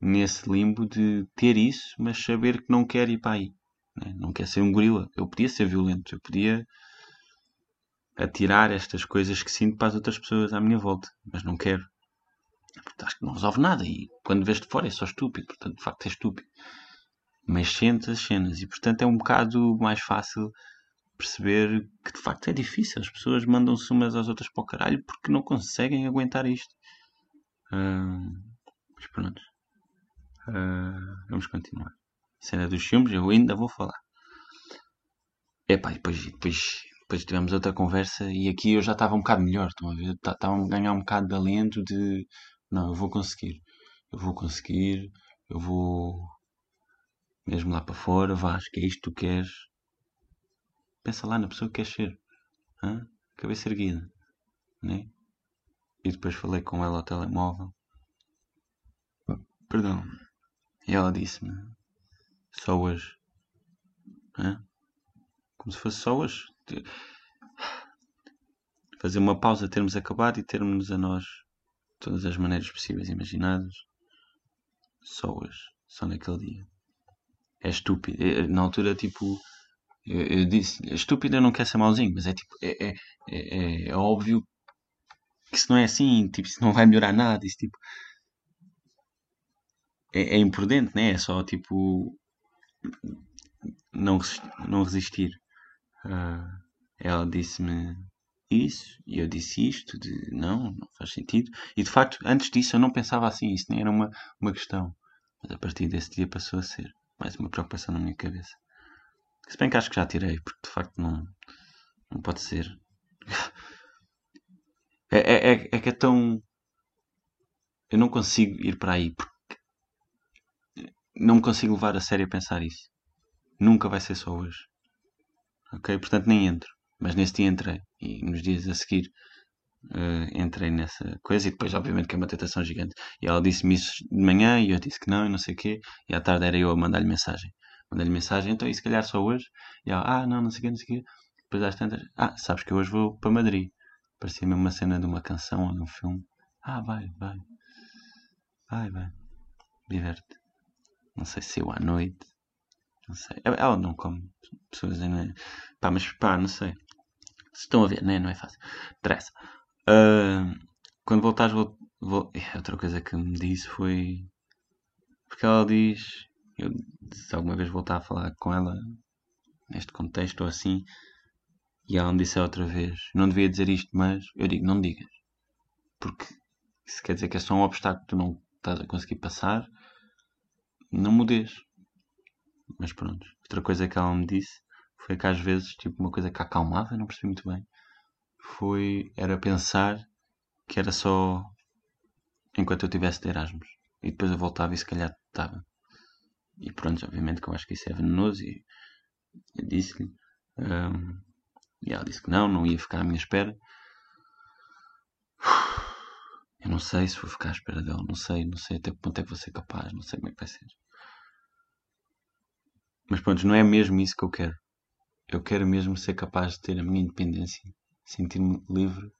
nesse limbo de ter isso, mas saber que não quero ir para aí. Né? Não quer ser um gorila. Eu podia ser violento, eu podia atirar estas coisas que sinto para as outras pessoas à minha volta, mas não quero. Porque acho que não resolve nada e quando vês de fora é só estúpido, portanto, de facto é estúpido. Mas sentes as cenas e, portanto, é um bocado mais fácil perceber que de facto é difícil. As pessoas mandam-se umas às outras para o caralho porque não conseguem aguentar isto. Mas pronto. Uh, vamos continuar. Cena dos filmes, eu ainda vou falar. Epá, e depois, depois, depois tivemos outra conversa e aqui eu já estava um bocado melhor. Estão a? Estava a ganhar um bocado de alento de não, eu vou conseguir. Eu vou conseguir. Eu vou mesmo lá para fora. Vais, que é isto que tu queres. Pensa lá na pessoa que queres ser. Hã? Cabeça erguida. Né? E depois falei com ela ao telemóvel. Perdão. E ela disse-me: Só hoje. Hã? Como se fosse só hoje. Fazer uma pausa, termos acabado e termos a nós todas as maneiras possíveis e imaginadas. Só hoje. Só naquele dia. É estúpido. É, na altura, tipo. Eu, eu disse: é estúpido, eu não quero ser mauzinho, mas é tipo. É, é, é, é óbvio que isso não é assim, tipo, isso não vai melhorar nada, isso tipo. É, é imprudente, né? É só tipo. Não, não resistir. Uh, ela disse-me isso e eu disse isto, de não, não faz sentido. E de facto, antes disso eu não pensava assim, isso nem era uma, uma questão. Mas a partir desse dia passou a ser mais uma preocupação na minha cabeça. Se bem que acho que já tirei, porque de facto não, não pode ser. É, é, é, é que é tão. Eu não consigo ir para aí porque não me consigo levar a sério a pensar isso. Nunca vai ser só hoje. Ok? Portanto, nem entro. Mas nesse dia entrei. E nos dias a seguir uh, entrei nessa coisa. E depois, obviamente, que é uma tentação gigante. E ela disse-me isso de manhã e eu disse que não e não sei o quê. E à tarde era eu a mandar-lhe mensagem. Mandei-lhe mensagem, então, e se calhar só hoje? E ela, ah, não, não sei o quê, não sei o quê. Depois às tantas, ah, sabes que hoje vou para Madrid. Parecia mesmo uma cena de uma canção ou de um filme. Ah, vai, vai. Vai, vai. Diverte. Não sei se eu à noite. Não sei. Ela não come pessoas ainda. Pá, mas pá, não sei. Se estão a ver, né? não é fácil. Interessa. Uh, quando voltares, vou, vou. Outra coisa que me disse foi. Porque ela diz. eu se alguma vez voltar a falar com ela neste contexto ou assim, e ela me disse outra vez, não devia dizer isto, mas eu digo, não digas. Porque se quer dizer que é só um obstáculo que tu não estás a conseguir passar, não mudes. Mas pronto. Outra coisa que ela me disse foi que às vezes, tipo, uma coisa que acalmava, não percebi muito bem, foi, era pensar que era só enquanto eu tivesse de Erasmus. E depois eu voltava e se calhar estava. E pronto, obviamente que eu acho que isso é venenoso e eu disse-lhe. Um, e ela disse que não, não ia ficar à minha espera. Eu não sei se vou ficar à espera dela, não sei, não sei até que ponto é que vou ser capaz, não sei como é que vai ser. Mas pronto, não é mesmo isso que eu quero. Eu quero mesmo ser capaz de ter a minha independência, sentir-me livre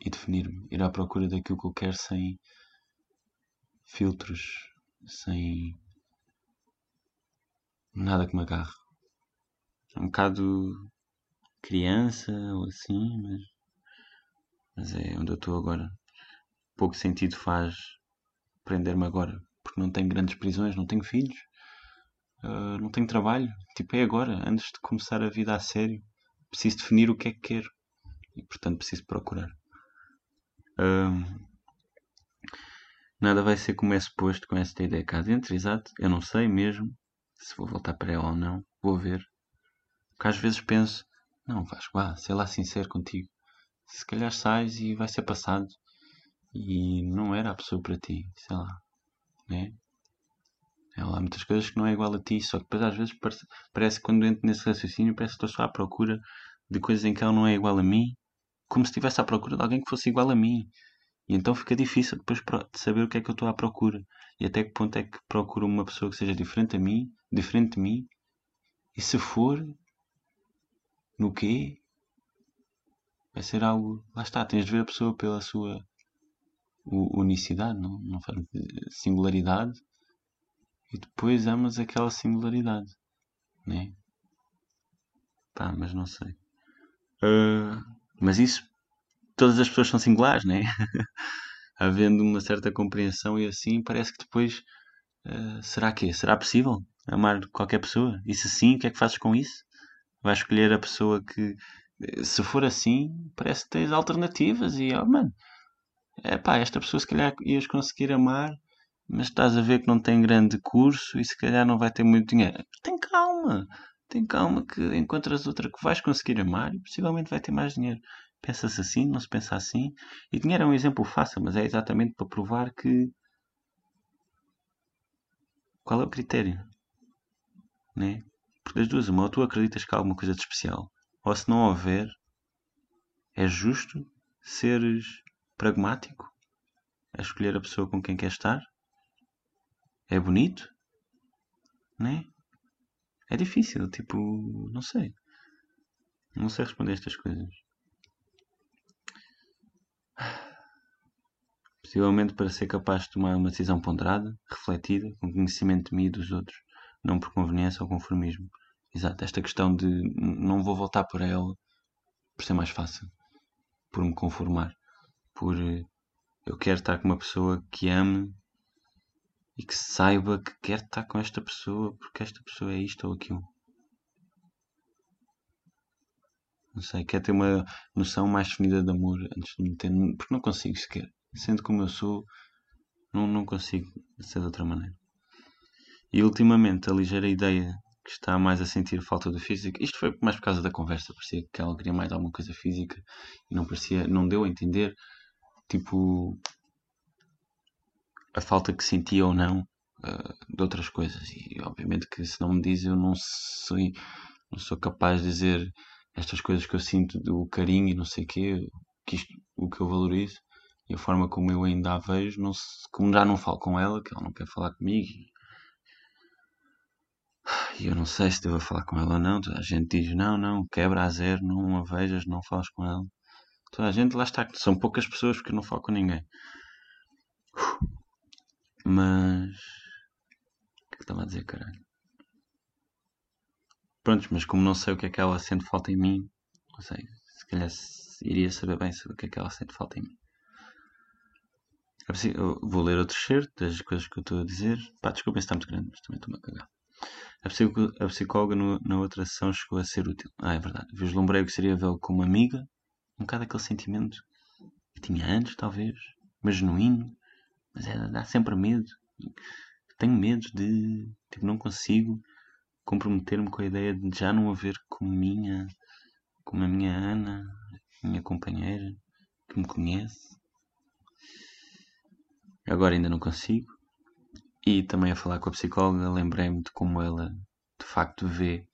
e definir-me, ir à procura daquilo que eu quero sem filtros, sem nada que me agarre. É um bocado criança ou assim, mas, mas é onde eu estou agora. Pouco sentido faz prender-me agora, porque não tenho grandes prisões, não tenho filhos, uh, não tenho trabalho. Tipo, é agora, antes de começar a vida a sério. Preciso definir o que é que quero e, portanto, preciso procurar. Uh, nada vai ser como é suposto com esta ideia cá dentro, exato. Eu não sei mesmo se vou voltar para ela ou não. Vou ver. Porque às vezes penso, não, Vasco, vá, sei lá sincero contigo. Se calhar sais e vai ser passado. E não era a pessoa para ti, sei lá. Né? Ela há muitas coisas que não é igual a ti, só que depois às vezes parece, parece que quando entro nesse raciocínio parece que estou só à procura de coisas em que ela não é igual a mim, como se estivesse à procura de alguém que fosse igual a mim. E então fica difícil depois de saber o que é que eu estou à procura. E até que ponto é que procuro uma pessoa que seja diferente a mim, diferente de mim. E se for, no quê? Vai ser algo. Lá está, tens de ver a pessoa pela sua unicidade, não, singularidade e depois amas aquela singularidade, né? Pá, mas não sei. Uh, mas isso, todas as pessoas são singulares, né? Havendo uma certa compreensão e assim, parece que depois, uh, será que Será possível amar qualquer pessoa? E se sim, o que é que fazes com isso? Vais escolher a pessoa que, se for assim, parece que tens alternativas e, oh, mano, é pá, esta pessoa se calhar ias conseguir amar mas estás a ver que não tem grande curso e se calhar não vai ter muito dinheiro. Tem calma, tem calma que encontras outra que vais conseguir amar e possivelmente vai ter mais dinheiro. Pensa-se assim, não se pensa assim. E dinheiro é um exemplo fácil, mas é exatamente para provar que. Qual é o critério? Né? Porque das duas, uma, ou tu acreditas que há alguma coisa de especial, ou se não houver, é justo seres pragmático a escolher a pessoa com quem quer estar é bonito, né? É difícil, tipo, não sei. Não sei responder estas coisas. Possivelmente para ser capaz de tomar uma decisão ponderada, refletida, com conhecimento de mim e dos outros, não por conveniência ou conformismo. Exato, esta questão de não vou voltar por ela por ser mais fácil, por me conformar, por eh, eu quero estar com uma pessoa que ame e que saiba que quer estar com esta pessoa porque esta pessoa é isto ou aquilo. Não sei, quer ter uma noção mais definida de amor antes de me ter. Porque não consigo sequer. Sendo como eu sou, não, não consigo ser de outra maneira. E ultimamente a ligeira ideia que está mais a sentir falta do físico. Isto foi mais por causa da conversa, parecia que ela queria mais alguma coisa física e não parecia, não deu a entender tipo a falta que sentia ou não uh, de outras coisas. E obviamente que se não me diz, eu não sei, não sou capaz de dizer estas coisas que eu sinto do carinho e não sei quê, que isto, o que eu valorizo e a forma como eu ainda a vejo, não se, como já não falo com ela, que ela não quer falar comigo. Eu não sei se devo falar com ela ou não. Toda a gente diz: não, não, quebra a zero, não a vejas, não falas com ela. Toda a gente lá está, são poucas pessoas porque eu não falo com ninguém. Mas. O que é estava a dizer, caralho? Prontos, mas como não sei o que é que ela sente falta em mim, não sei, se calhar iria saber bem sobre o que é que ela sente falta em mim. Eu vou ler outro certo das coisas que eu estou a dizer. Pá, desculpem se está muito grande, mas também estou-me a cagar. A, psico, a psicóloga no, na outra sessão chegou a ser útil. Ah, é verdade. Vislumbrei o que seria vê-lo como amiga. Um bocado aquele sentimento que tinha antes, talvez. Mas genuíno. Mas é, dá sempre medo. Tenho medo de. Tipo, não consigo comprometer-me com a ideia de já não haver como minha. Como a minha Ana, minha companheira, que me conhece. Agora ainda não consigo. E também a falar com a psicóloga, lembrei-me de como ela de facto vê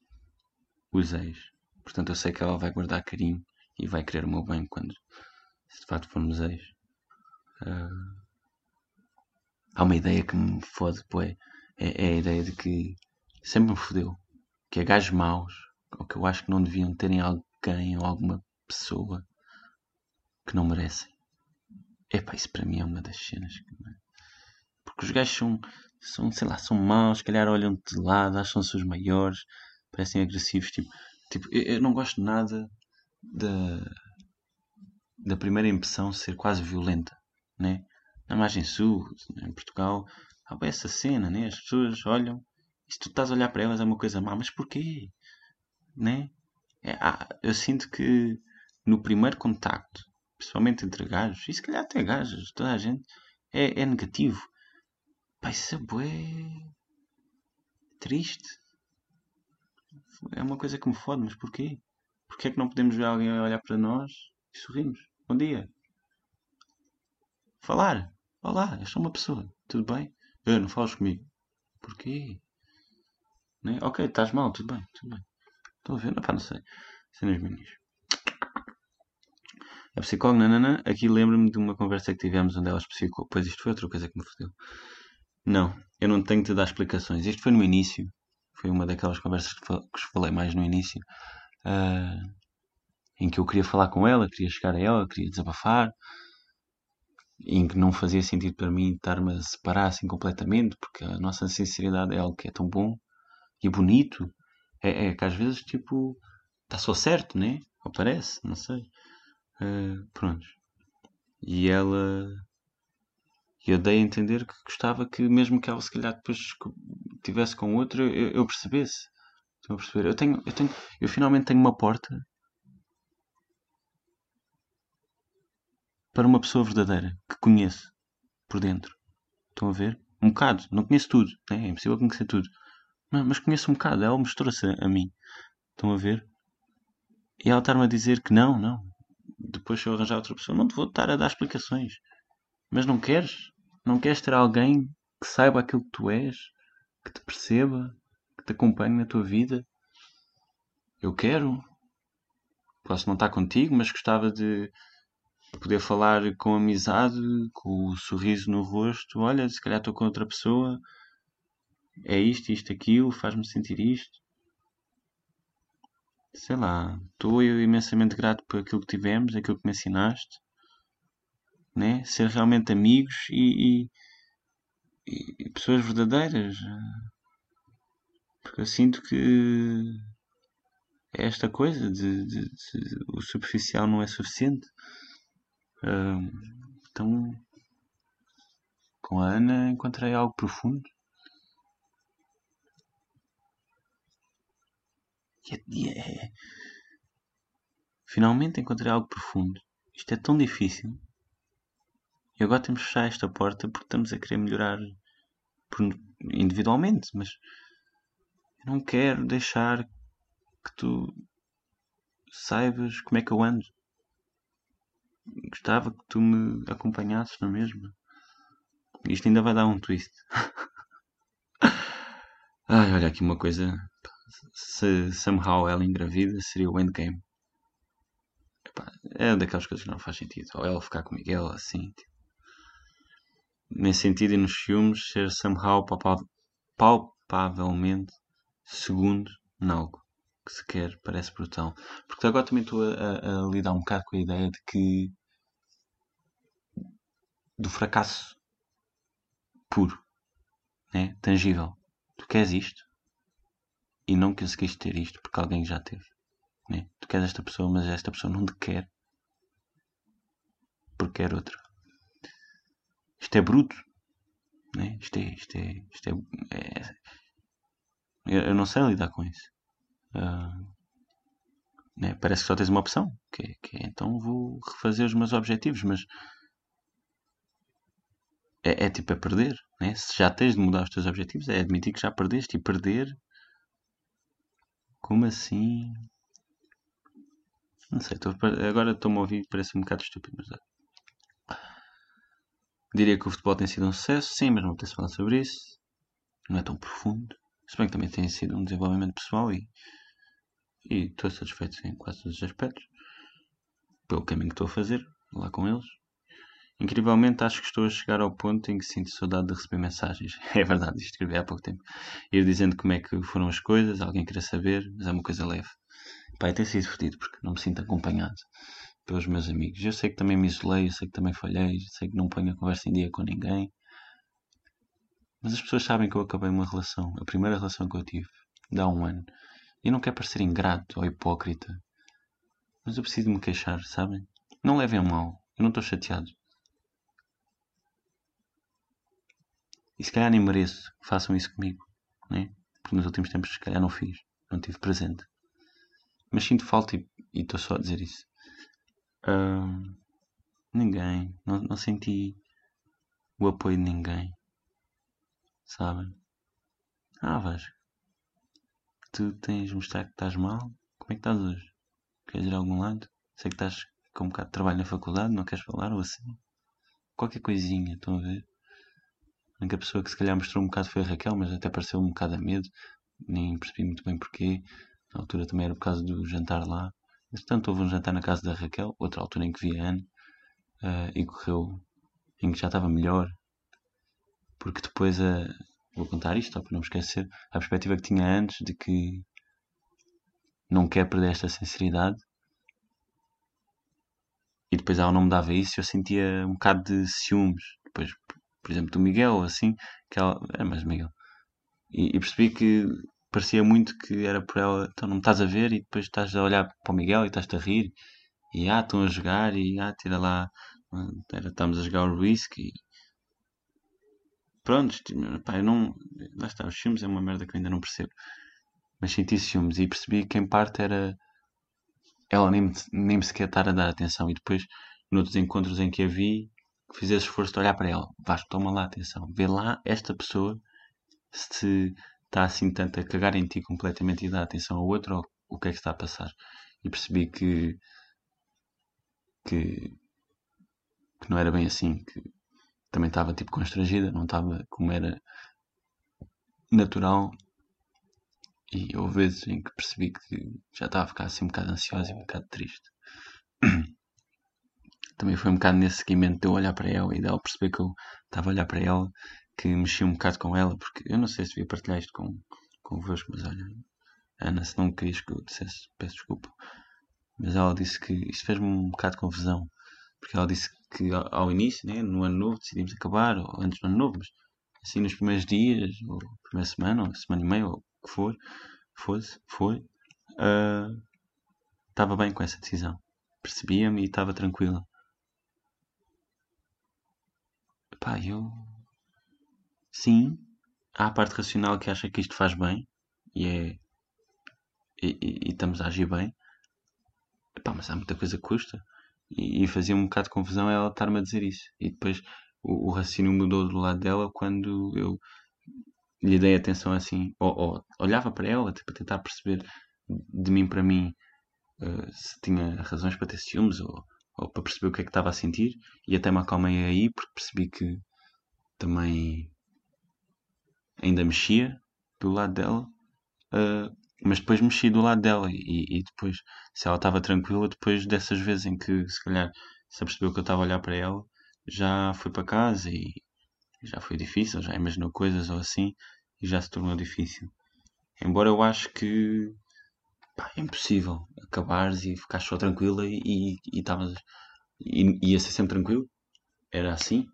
os ex. Portanto, eu sei que ela vai guardar carinho e vai querer o meu bem quando, se de facto formos ex. Uh, há uma ideia que me fode, pô, é, é a ideia de que sempre me fodeu. Que é gajos maus, ou que eu acho que não deviam terem alguém ou alguma pessoa que não merecem. Epá, isso para mim é uma das cenas que. Porque os gajos são, são, sei lá, são maus, se calhar olham de lado, acham-se os maiores, parecem agressivos. Tipo, tipo eu, eu não gosto nada da, da primeira impressão ser quase violenta, né? Na margem sul, em Portugal, há essa cena, né? As pessoas olham e se tu estás a olhar para elas é uma coisa má, mas porquê? Né? É, há, eu sinto que no primeiro contacto, principalmente entre gajos, e se calhar até gajos, toda a gente, é, é negativo. Pá, isso é bué... triste. É uma coisa que me fode, mas porquê? Porquê é que não podemos ver alguém olhar para nós e sorrimos? Bom dia. Falar. Olá, eu sou uma pessoa. Tudo bem? Eu, não falas comigo. Porquê? Né? Ok, estás mal, tudo bem, tudo bem. Estou a ver? Não, pá, não sei. Cenas minhas. A psicóloga, nanana, aqui lembro-me de uma conversa que tivemos onde ela especificou. Pois isto foi outra coisa que me fodeu. Não, eu não tenho de te dar explicações. Isto foi no início. Foi uma daquelas conversas que vos falei mais no início. Uh, em que eu queria falar com ela, queria chegar a ela, queria desabafar. Em que não fazia sentido para mim estar-me a separar assim completamente, porque a nossa sinceridade é algo que é tão bom e bonito. É, é que às vezes, tipo, está só certo, né? Ou parece, não sei. Uh, pronto. E ela eu dei a entender que gostava que, mesmo que ela se calhar depois tivesse com outro, eu, eu percebesse. Estão a perceber? Eu tenho, eu tenho, eu finalmente tenho uma porta para uma pessoa verdadeira que conheço por dentro. Estão a ver? Um bocado. Não conheço tudo. Né? É impossível conhecer tudo. Mas, mas conheço um bocado. Ela mostrou-se a, a mim. Estão a ver? E ela está-me a dizer que não, não. Depois se eu arranjar outra pessoa, não te vou estar a dar explicações. Mas não queres? Não queres ter alguém que saiba aquilo que tu és, que te perceba, que te acompanhe na tua vida? Eu quero. Posso não estar contigo, mas gostava de poder falar com amizade, com o sorriso no rosto. Olha, se calhar estou com outra pessoa. É isto, isto, aquilo, faz-me sentir isto. Sei lá, estou imensamente grato por aquilo que tivemos, aquilo que me ensinaste né? ser realmente amigos e, e, e pessoas verdadeiras. Porque eu sinto que é esta coisa de, de, de o superficial não é suficiente. Uh, então, com a Ana encontrei algo profundo. É, é, finalmente encontrei algo profundo. Isto é tão difícil. Agora temos que fechar esta porta porque estamos a querer melhorar individualmente, mas eu não quero deixar que tu saibas como é que eu ando. Gostava que tu me acompanhasses na mesma. Isto ainda vai dar um twist. Ai, olha aqui uma coisa. Se somehow ela engravida, seria o endgame. Epá, é daquelas coisas que não faz sentido. Ou ela ficar com Miguel assim. Tipo nesse sentido e nos filmes ser somehow palpavelmente segundo nalgo que se quer parece brutal. Porque agora também estou a, a, a, lidar um bocado com a ideia de que do fracasso puro, né? tangível. Tu queres isto e não conseguiste ter isto porque alguém já teve. Né? Tu queres esta pessoa, mas esta pessoa não te quer porque quer outra isto é bruto, né? isto, é, isto, é, isto é, é, Eu, eu não sei lidar com isso. Uh, né? Parece que só tens uma opção, que é, que é, então vou refazer os meus objetivos, mas é, é tipo a perder. Né? Se já tens de mudar os teus objetivos, é admitir que já perdeste e perder. Como assim? Não sei, tô, agora estou-me a ouvir parece um bocado estúpido, mas é. Diria que o futebol tem sido um sucesso, sim, mas não tem-se falado sobre isso. Não é tão profundo. Se bem que também tem sido um desenvolvimento pessoal e e estou satisfeito em quase todos os aspectos pelo caminho que estou a fazer lá com eles. Incrivelmente acho que estou a chegar ao ponto em que sinto saudade de receber mensagens. É verdade, escrevi há pouco tempo. Ir dizendo como é que foram as coisas, alguém querer saber, mas é uma coisa leve. Pai, tem sido divertido porque não me sinto acompanhado pelos meus amigos. Eu sei que também me isolei, eu sei que também falhei, sei que não ponho a conversa em dia com ninguém. Mas as pessoas sabem que eu acabei uma relação, a primeira relação que eu tive, dá um ano. E não quero parecer ingrato ou hipócrita. Mas eu preciso me queixar, sabem? Não levem a mal. Eu não estou chateado. E se calhar nem mereço que façam isso comigo. Né? Porque nos últimos tempos se calhar não fiz. Não tive presente. Mas sinto falta e estou só a dizer isso. Uh, ninguém. Não, não senti o apoio de ninguém. Sabem? Ah, Vasco tu tens de mostrar que estás mal. Como é que estás hoje? Queres ir a algum lado? Sei que estás com um bocado de trabalho na faculdade, não queres falar ou assim? Qualquer coisinha, estão a ver? A única pessoa que se calhar mostrou um bocado foi a Raquel, mas até pareceu um bocado a medo. Nem percebi muito bem porquê. Na altura também era por causa do jantar lá. Entretanto, houve um jantar na casa da Raquel, outra altura em que vi a Ana, uh, e correu em que já estava melhor. Porque depois a, vou contar isto, para não me esquecer, a perspectiva que tinha antes de que não quer perder esta sinceridade. E depois ela não me dava isso eu sentia um bocado de ciúmes. Depois, por exemplo, do Miguel, assim, que ela. Era mais Miguel. E, e percebi que parecia muito que era por ela, então não me estás a ver e depois estás a olhar para o Miguel e estás-te a rir. E ah, estão a jogar e ah, tira lá. Era, estamos a jogar o whisky pronto, pá, eu não. Lá está, os filmes é uma merda que eu ainda não percebo. Mas senti ciúmes e percebi que em parte era ela nem, nem me sequer estar a dar atenção. E depois, noutros encontros em que a vi, fiz esse esforço de olhar para ela. Vasco, toma lá atenção. Vê lá esta pessoa se está assim tanto a cagar em ti completamente e dá atenção ao outro ou o que é que está a passar. E percebi que, que, que não era bem assim, que também estava tipo constrangida, não estava como era natural. E houve vezes em que percebi que já estava a ficar assim um bocado ansiosa e um bocado triste. Também foi um bocado nesse seguimento de eu olhar para ela e dela perceber que eu estava a olhar para ela que mexi um bocado com ela, porque eu não sei se devia partilhar isto com, convosco, mas olha, Ana, se não querias que eu dissesse, peço desculpa. Mas ela disse que isto fez-me um bocado de confusão, porque ela disse que ao início, né, no ano novo, decidimos acabar, ou antes do ano novo, mas assim nos primeiros dias, ou primeira semana, ou semana e meia, ou o que for, fosse, foi, uh, estava bem com essa decisão. Percebia-me e estava tranquila. Pá, eu. Sim, há a parte racional que acha que isto faz bem e é. E, e, e estamos a agir bem. Pá, mas há muita coisa que custa. E, e fazia um bocado de confusão ela estar-me a dizer isso. E depois o, o raciocínio mudou do lado dela quando eu lhe dei atenção assim, ou, ou olhava para ela tipo, para tentar perceber de mim para mim uh, se tinha razões para ter ciúmes ou, ou para perceber o que é que estava a sentir e até me acalmei aí porque percebi que também ainda mexia do lado dela uh, mas depois mexi do lado dela e, e depois, se ela estava tranquila, depois dessas vezes em que se calhar se apercebeu que eu estava a olhar para ela, já foi para casa e já foi difícil, já imaginou coisas ou assim e já se tornou difícil. Embora eu acho que pá, é impossível acabares e ficares só tranquila e estavas e, e, ia ser sempre tranquilo. Era assim.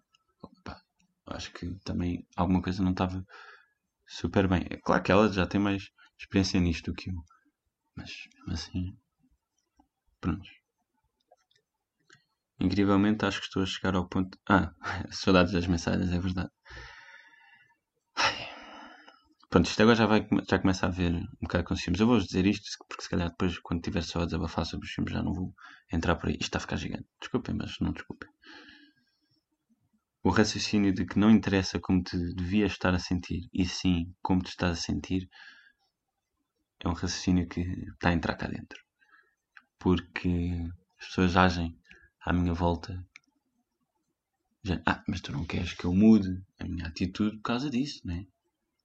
Acho que também alguma coisa não estava super bem. É claro que ela já tem mais experiência nisto do que eu. Mas, assim. Pronto. Incrivelmente acho que estou a chegar ao ponto. Ah, saudades das mensagens, é verdade. Pronto, isto agora já, vai, já começa a ver um bocado com os filmes. Eu vou dizer isto porque se calhar depois, quando tiver só a desabafar sobre os filmes, já não vou entrar por aí. Isto está a ficar gigante. Desculpem, mas não desculpem. O raciocínio de que não interessa como te devias estar a sentir, e sim como te estás a sentir, é um raciocínio que está a entrar cá dentro. Porque as pessoas agem à minha volta. Já, ah, mas tu não queres que eu mude a minha atitude por causa disso, não é?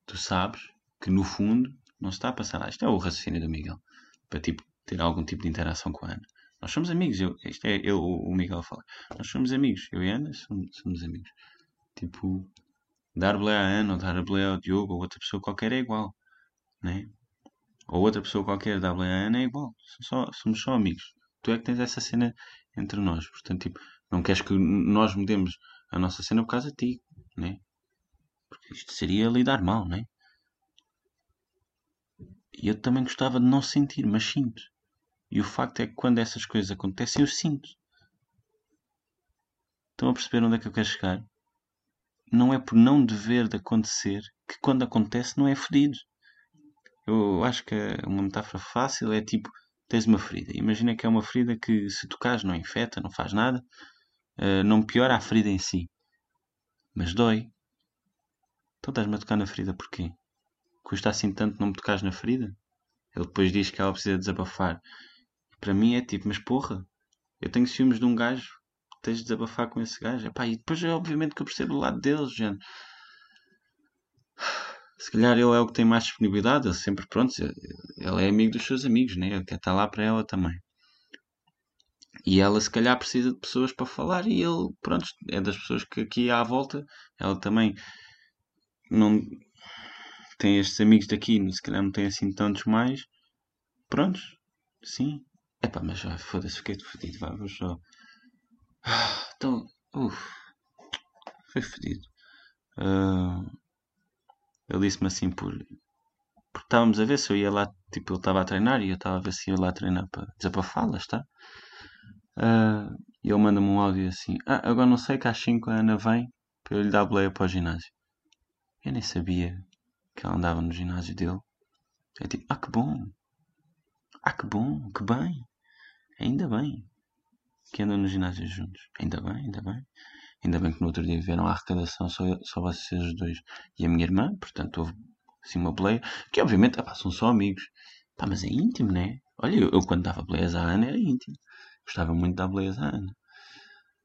tu sabes que no fundo não se está a passar. Isto é o raciocínio do Miguel. Para tipo, ter algum tipo de interação com a Ana. Nós somos amigos. Eu, isto é eu, o Miguel a falar. Nós somos amigos. Eu e Ana somos, somos amigos. Tipo, dar boleia à Ana ou dar boleia ao Diogo ou outra pessoa qualquer é igual. Né? Ou outra pessoa qualquer dar boleia à Ana é igual. Só, somos só amigos. Tu é que tens essa cena entre nós. Portanto, tipo, não queres que nós mudemos a nossa cena por causa de ti. Né? Porque isto seria lidar mal, não é? E eu também gostava de não sentir, mas sinto. E o facto é que quando essas coisas acontecem, eu sinto. Estão a perceber onde é que eu quero chegar? Não é por não dever de acontecer que quando acontece não é fedido. Eu acho que uma metáfora fácil é tipo, tens uma ferida. Imagina que é uma ferida que se tocares não infeta, não faz nada, eh, não piora a ferida em si. Mas dói. Então estás-me a tocar na ferida porquê? Custa assim tanto não me tocares na ferida? Ele depois diz que ela precisa desabafar. Para mim é tipo, mas porra, eu tenho ciúmes de um gajo, tens de desabafar com esse gajo. Epá, e depois é obviamente que eu percebo o lado deles, gente. Se calhar ele é o que tem mais disponibilidade, ele sempre, pronto, ele é amigo dos seus amigos, né? Ele quer estar lá para ela também. E ela se calhar precisa de pessoas para falar e ele, pronto, é das pessoas que aqui à volta, ela também não tem estes amigos daqui, se calhar não tem assim tantos mais. Prontos, sim. Epá, mas já foda-se, fiquei fodido, vá, vou só. Então, uff, foi fodido. Uh, ele disse-me assim por. Porque estávamos a ver se eu ia lá, tipo, ele estava a treinar e eu estava a ver se ia lá treinar para desabafá-las, tá? Uh, e ele manda-me um áudio assim: Ah, agora não sei que às 5 a Ana vem para eu lhe dar boleia para o ginásio. Eu nem sabia que ela andava no ginásio dele. É tipo, ah que bom! Ah que bom, que bem! Ainda bem que andam no ginásio juntos. Ainda bem, ainda bem. Ainda bem que no outro dia vieram à arrecadação só, só vocês dois e a minha irmã, portanto houve assim uma boleia, que obviamente ah, são só amigos. Pá, mas é íntimo, né? Olha, eu, eu quando dava boleias à Ana era íntimo. Gostava muito dar boleias à Ana.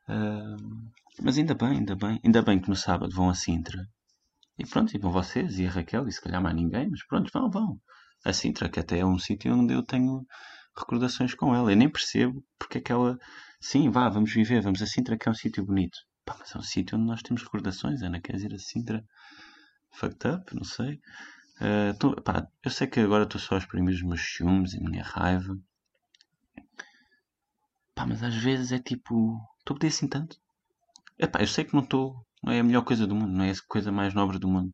Uh, mas ainda bem, ainda bem. Ainda bem que no sábado vão a Sintra e pronto, e vão vocês e a Raquel, e se calhar mais ninguém, mas pronto, vão, vão. A Sintra, que até é um sítio onde eu tenho recordações com ela. Eu nem percebo porque é que ela. Sim, vá, vamos viver, vamos a Sintra, que é um sítio bonito. Pá, mas é um sítio onde nós temos recordações. Ana, queres ir a Sintra? Fucked up? Não sei. Uh, tô, pá, eu sei que agora estou só a exprimir os meus ciúmes e a minha raiva. Pá, mas às vezes é tipo. Estou a pedir assim tanto. Epá, eu sei que não estou não é a melhor coisa do mundo, não é a coisa mais nobre do mundo.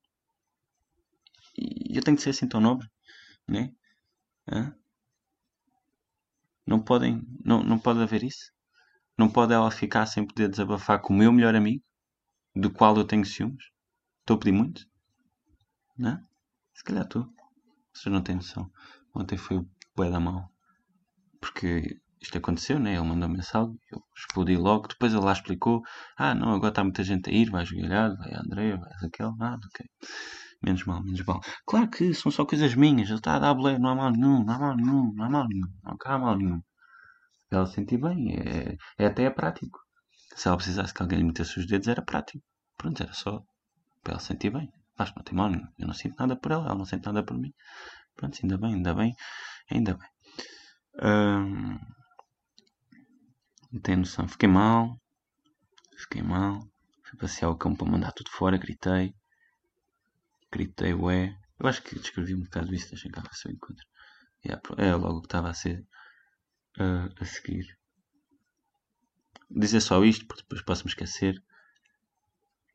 E eu tenho de ser assim tão nobre, né? Hã? Não podem, não, não pode haver isso. Não pode ela ficar sem poder desabafar com o meu melhor amigo, do qual eu tenho ciúmes. Estou a pedir muito? Não? Se calhar estou. Vocês não têm noção. Ontem foi o bué da mão. Porque isto aconteceu, né? Ele mandou mensagem, eu explodi logo. Depois ele lá explicou: Ah, não, agora está muita gente a ir, vai jogar, vai André, vai Raquel, nada, ok. Menos mal, menos mal. Claro que são só coisas minhas, ele está a dar não há mal nenhum, não há mal nenhum, não há mal nenhum, não há mal nenhum. Ela sentir bem, é, é até é prático. Se ela precisasse que alguém lhe metesse os dedos, era prático. Pronto, era só para ela sentir bem. Acho que não tem mal nenhum. Eu não sinto nada por ela, ela não sente nada por mim. Pronto, ainda bem, ainda bem, ainda bem. Hum, não tem noção. Fiquei mal. Fiquei mal. Fui passear o campo para mandar tudo fora. Gritei. Gritei, ué. Eu acho que descrevi um bocado isso. Deixem cá ver se eu encontro. É logo o que estava a ser uh, a seguir. Dizer só isto, porque depois posso me esquecer.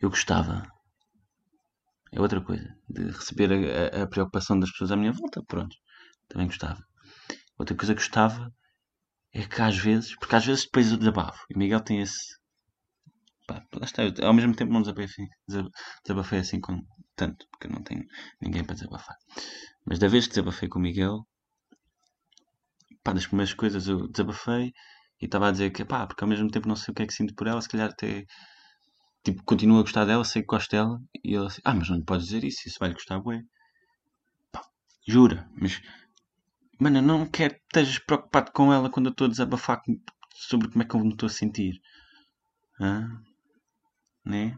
Eu gostava. É outra coisa. De receber a, a, a preocupação das pessoas à minha volta. Pronto. Também gostava. Outra coisa que gostava é que às vezes, porque às vezes depois eu desabafo, e Miguel tem esse. Pá, está, eu, ao mesmo tempo não desabafei, desabafei assim com tanto, porque não tenho ninguém para desabafar. Mas da vez que desabafei com o Miguel, pá, das primeiras coisas eu desabafei e estava a dizer que, pá, porque ao mesmo tempo não sei o que é que sinto por ela, se calhar até, tipo, continuo a gostar dela, sei que gosto dela, e ele assim, ah, mas não lhe podes dizer isso, isso vai-lhe gostar, bué. Pá, jura, mas, mano, não quero que estejas preocupado com ela quando eu estou a desabafar sobre como é que eu me estou a sentir. Hã? Né?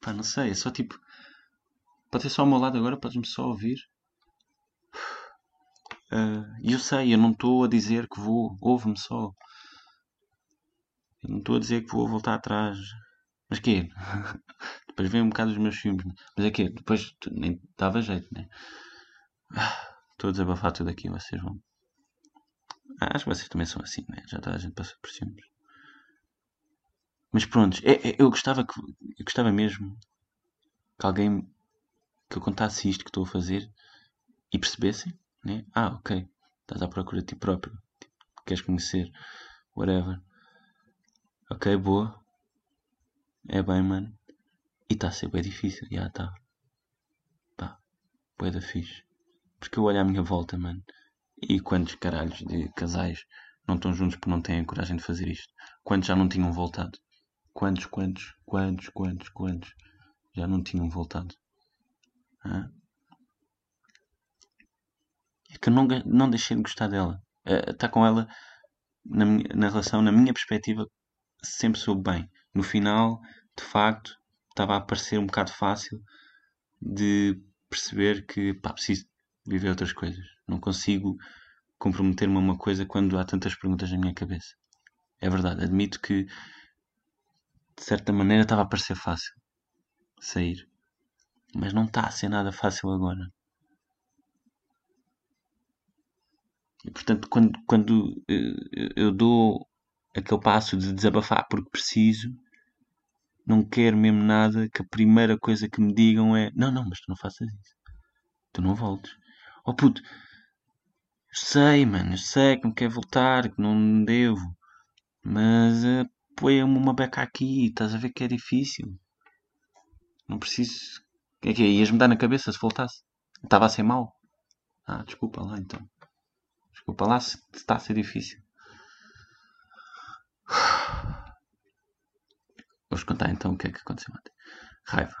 Pá, não sei, é só tipo, pode ser só ao meu lado agora, podes-me só ouvir. Ah, E eu sei, eu não estou a dizer que vou, ouve-me só. Eu não estou a dizer que vou voltar atrás. Mas quê? Depois vem um bocado os meus filmes. Mas é que depois nem dava jeito, né? Ah, Estou a desabafar tudo aqui, vocês vão. Ah, acho que vocês também são assim, né? Já toda a gente passou por ciúmes. Mas pronto, é- é- eu gostava que eu gostava mesmo que alguém que eu contasse isto que estou a fazer e percebessem, né? Ah, ok, estás à procura de ti próprio, tipo, queres conhecer, whatever. Ok, boa. É bem, mano. E está a ser bem difícil, já está. Pá, bué da fixe. Porque eu olho à minha volta, mano, e quantos caralhos de casais não estão juntos porque não têm a coragem de fazer isto? Quantos já não tinham voltado? Quantos, quantos, quantos, quantos, quantos já não tinham voltado? Hã? É que eu não, não deixei de gostar dela. Está com ela na, na relação, na minha perspectiva, sempre soube bem. No final, de facto, estava a parecer um bocado fácil de perceber que pá, preciso viver outras coisas. Não consigo comprometer-me a uma coisa quando há tantas perguntas na minha cabeça. É verdade, admito que de certa maneira estava a parecer fácil sair. Mas não está a ser nada fácil agora. E portanto, quando, quando eh, eu dou aquele passo de desabafar porque preciso, não quero mesmo nada que a primeira coisa que me digam é: Não, não, mas tu não faças isso. Tu não voltes. Oh puto, sei, mano, sei que me quer voltar, que não devo, mas põe-me uma beca aqui, estás a ver que é difícil. Não preciso. É que ias-me dar na cabeça se voltasse. Estava a ser mau. Ah, desculpa lá então. Desculpa lá se está a ser difícil. Vou-vos contar então o que é que aconteceu ontem. Raiva.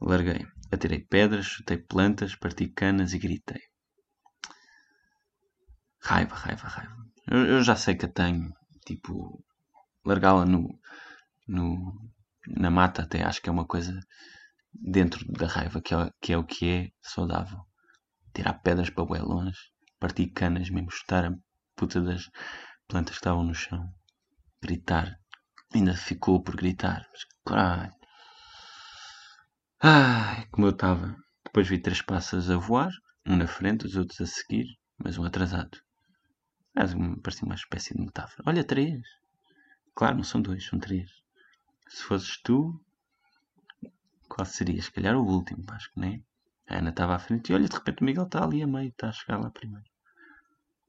Larguei. Atirei pedras, chutei plantas, parti canas e gritei. Raiva, raiva, raiva. Eu, eu já sei que a tenho. Tipo, largá-la no, no, na mata até acho que é uma coisa dentro da raiva, que é, que é o que é saudável. Tirar pedras para bué longe, partir canas mesmo, chutar a puta das plantas que estavam no chão, gritar. Ainda ficou por gritar, mas caralho. Ai, como eu estava. Depois vi três passas a voar, um na frente, os outros a seguir, mas um atrasado. Parecia uma espécie de metáfora. Olha, três. Claro, não são dois, são três. Se fosses tu, qual seria? Se calhar o último, acho que nem. A Ana estava à frente e olha, de repente o Miguel está ali a meio, está a chegar lá primeiro.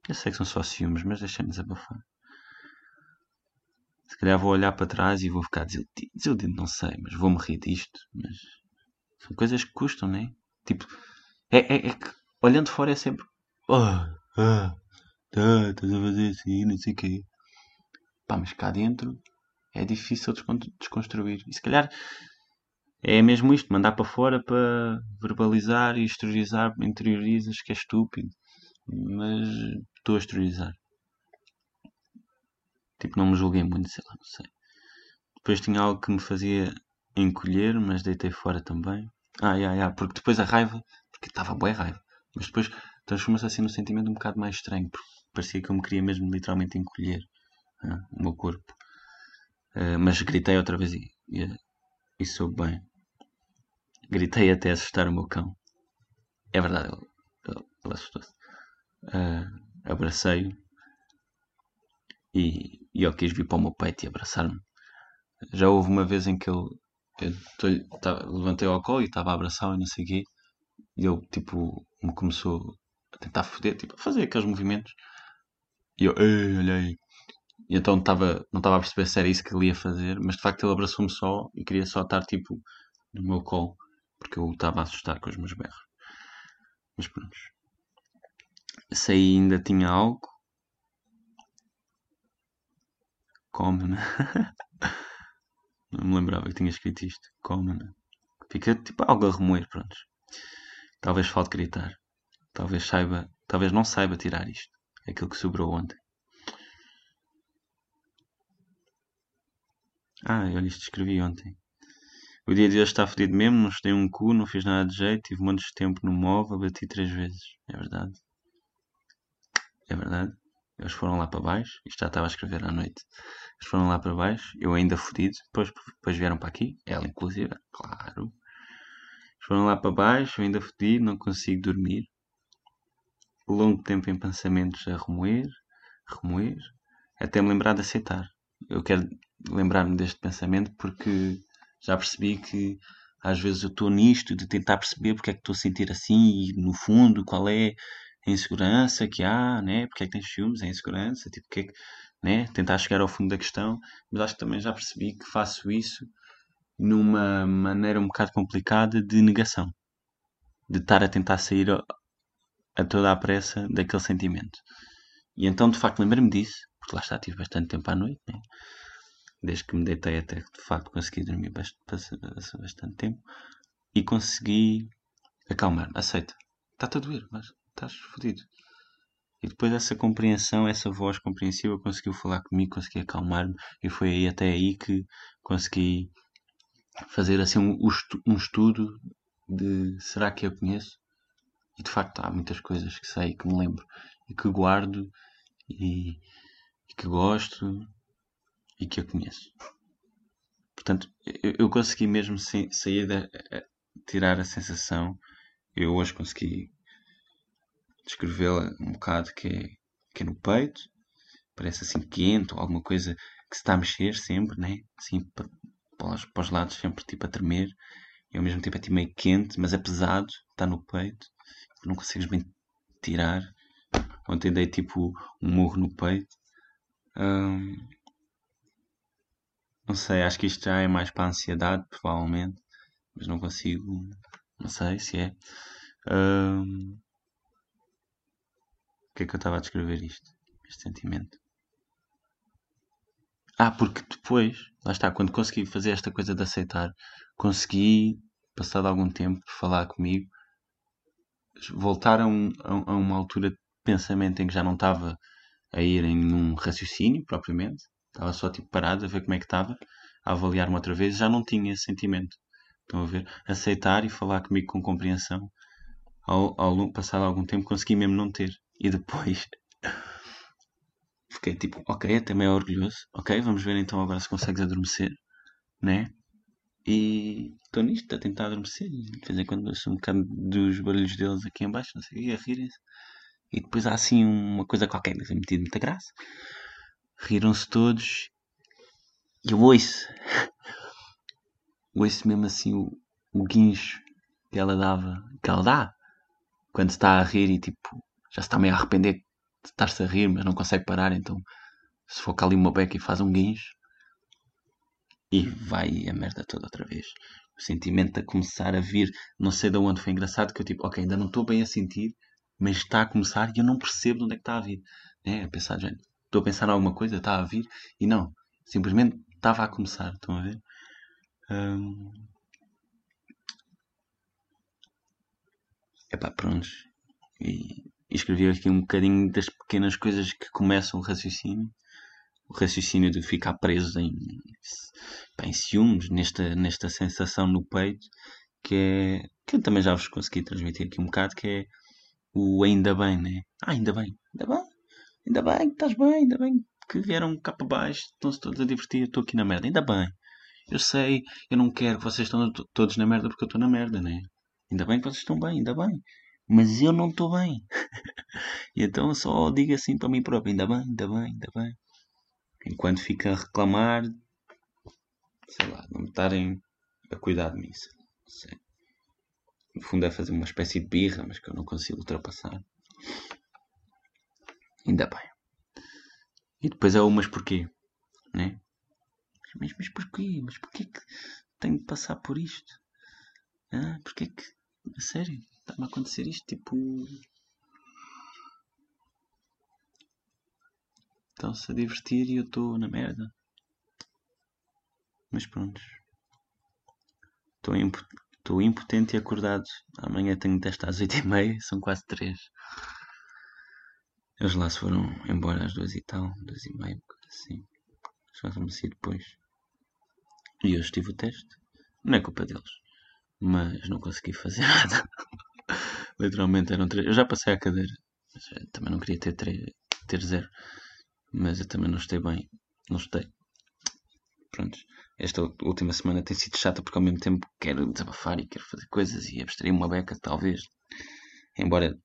Eu sei que são só ciúmes, mas deixa-me desabafar. Se calhar vou olhar para trás e vou ficar desiludido. Desiludido, não sei, mas vou-me rir disto. Mas são coisas que custam, né? Tipo, é, é, é que olhando fora é sempre. Ah, ah, tá, estás a fazer assim, não sei o quê. Pá, mas cá dentro é difícil descon- desconstruir. E se calhar é mesmo isto, mandar para fora para verbalizar e exteriorizar, interiorizas que é estúpido. Mas estou a exteriorizar. Tipo, não me julguei muito, sei lá, não sei. Depois tinha algo que me fazia encolher, mas deitei fora também. Ah, yeah, yeah, porque depois a raiva, porque estava boa raiva, mas depois transforma-se assim num sentimento um bocado mais estranho, porque parecia que eu me queria mesmo literalmente encolher ah, o meu corpo. Ah, mas gritei outra vez e, e, e soube bem. Gritei até assustar o meu cão. É verdade, ele, ele, ele assustou-se. Ah, Abracei-o e, e ele quis vir para o meu peito e abraçar-me. Já houve uma vez em que ele, eu tô- tava- levantei ao colo e estava a abraçá-lo e não sei o quê, e ele tipo me começou a tentar foder, tipo, a fazer aqueles movimentos. E eu, ei, olha aí. E então estava, não estava a perceber se era isso que ele ia fazer, mas de facto ele abraçou-me só e queria só estar tipo no meu colo. porque eu estava a assustar com os meus berros. Mas pronto. Sei ainda tinha algo. Come-me. Não me lembrava que tinha escrito isto. Come-me. Fica tipo algo a remoer, pronto. Talvez falte gritar. Talvez saiba, talvez não saiba tirar isto. Aquilo que sobrou ontem. Ah, olha, isto escrevi ontem. O dia de hoje está fodido mesmo, não estudei um cu, não fiz nada de jeito, tive um monte de tempo no móvel, bati três vezes. É verdade. É verdade. Eles foram lá para baixo, isto já estava a escrever à noite. Eles foram lá para baixo, eu ainda fodido, depois, depois vieram para aqui, ela inclusive, claro. Eles foram lá para baixo, eu ainda fodido, não consigo dormir. Longo tempo em pensamentos a remoer, remoer, até me lembrar de aceitar. Eu quero lembrar-me deste pensamento porque já percebi que às vezes eu estou nisto de tentar perceber porque é que estou a sentir assim e no fundo qual é a insegurança que há, né? Porque é que tens ciúmes, a insegurança, tipo, que é que, né? Tentar chegar ao fundo da questão, mas acho que também já percebi que faço isso numa maneira um bocado complicada de negação, de estar a tentar sair a, a toda a pressa daquele sentimento. E então, de facto, lembrei-me disso, porque lá está, tive bastante tempo à noite, né? Desde que me deitei até que de facto consegui dormir bastante, bastante tempo e consegui acalmar-me. Aceita, está-te a doer, mas estás fodido. E depois essa compreensão, essa voz compreensiva conseguiu falar comigo, consegui acalmar-me e foi aí até aí que consegui fazer assim um, um estudo de será que eu conheço? E de facto há muitas coisas que sei, que me lembro e que guardo e, e que gosto e que eu conheço. Portanto, eu, eu consegui mesmo sair da. tirar a sensação. Eu hoje consegui descrevê-la um bocado que é, que é no peito, parece assim quente ou alguma coisa que se está a mexer sempre, né? Assim para, para, os, para os lados, sempre tipo a tremer. E ao mesmo tempo é tipo meio quente, mas é pesado, está no peito, não consegues bem tirar. Ontem dei tipo um morro no peito. Hum, não sei, acho que isto já é mais para a ansiedade, provavelmente. Mas não consigo. Não sei se é. Um, o que é que eu estava a descrever isto? Este sentimento. Ah, porque depois, lá está, quando consegui fazer esta coisa de aceitar, consegui, passado algum tempo, falar comigo, voltar a, um, a, uma altura de pensamento em que já não estava a ir em nenhum raciocínio propriamente, Estava só tipo parado a ver como é que estava, a avaliar-me outra vez, já não tinha esse sentimento. Estão a ver? Aceitar e falar comigo com compreensão. Ao, ao passado algum tempo consegui mesmo não ter. E depois fiquei tipo, ok, até meio orgulhoso. Ok, vamos ver então agora se consegues adormecer, né? E estou nisto, a tentar adormecer. De vez em quando ouço um bocado dos barulhos deles aqui em baixo, não sei, a rirem-se. E depois há assim uma coisa qualquer que tem metido muita graça. Riram-se todos. E eu ouço. ouço mesmo assim o, o guincho que ela dava. Que ela dá. Quando está a rir e tipo. Já se está meio a arrepender de estar-se a rir, mas não consegue parar. Então se foca ali uma beca e faz um guincho. E vai a merda toda outra vez. O sentimento a começar a vir, não sei de onde foi engraçado, que eu tipo, ok, ainda não estou bem a sentir, mas está a começar e eu não percebo de onde é que está a vir. É, a pensar, gente, estou a pensar em alguma coisa, está a vir, e não, simplesmente estava a começar, estão a ver? Um... Epá, prontos. E, e escrevi aqui um bocadinho das pequenas coisas que começam o raciocínio. O raciocínio de ficar preso em, em ciúmes, nesta, nesta sensação no peito, que é. que eu também já vos consegui transmitir aqui um bocado, que é o ainda bem, né? Ah, ainda bem, ainda bem, Ainda bem que estás bem, ainda bem que vieram cá para baixo, estão-se todos a divertir, estou aqui na merda. Ainda bem. Eu sei, eu não quero que vocês estão todos na merda porque eu estou na merda, né? Ainda bem que vocês estão bem, ainda bem. Mas eu não estou bem. e então só digo assim para mim próprio: ainda bem, ainda bem, ainda bem. Enquanto fica a reclamar, sei lá, não me estarem a cuidar de mim. Sei. No fundo é fazer uma espécie de birra, mas que eu não consigo ultrapassar. Ainda bem. E depois é o mas porquê, né? Mas, mas porquê? Mas porquê que tenho de passar por isto? Ah, porquê que. A sério? Está-me a acontecer isto? Tipo. Estão-se a divertir e eu estou na merda. Mas pronto. Estou imp impotente e acordado. Amanhã tenho teste às 8h30, são quase 3. Eles lá se foram embora às 2 e tal, 2 e meia, assim. Já me assim depois. E hoje tive o teste. Não é culpa deles. Mas não consegui fazer nada. Literalmente eram 3. Eu já passei a cadeira. Eh, também não queria ter 3, ter 0. Mas eu também não estei bem. Não estei. Prontos. Esta última semana tem sido chata porque ao mesmo tempo quero desabafar e quero fazer coisas e abstrair uma beca, talvez. Embora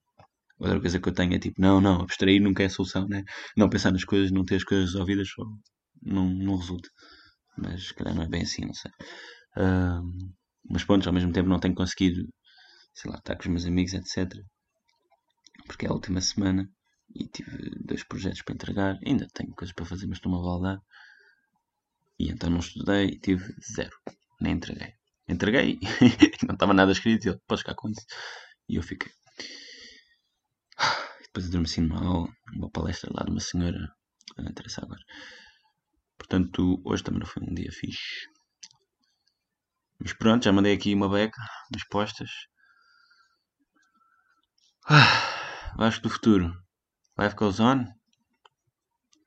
outra coisa que eu tenho é tipo, não, não, abstrair nunca é a solução, né? Não pensar nas coisas, não ter as coisas resolvidas só não, não resulta. Mas se calhar não é bem assim, não sei. Uh, mas pronto, ao mesmo tempo não tenho conseguido, sei lá, estar com os meus amigos, etc. Porque é a última semana e tive dois projetos para entregar. Ainda tenho coisas para fazer, mas estou-me a. E então não estudei, tive zero. Nem entreguei. Entreguei e não estava nada escrito. E ele, podes ficar com isso. E eu fiquei. Depois adormeci aula, uma palestra lá de uma senhora. Não interessa agora. Portanto, hoje também não foi um dia fixe. Mas pronto, já mandei aqui uma beca das postas. Ah, Vasco do futuro. Live goes on.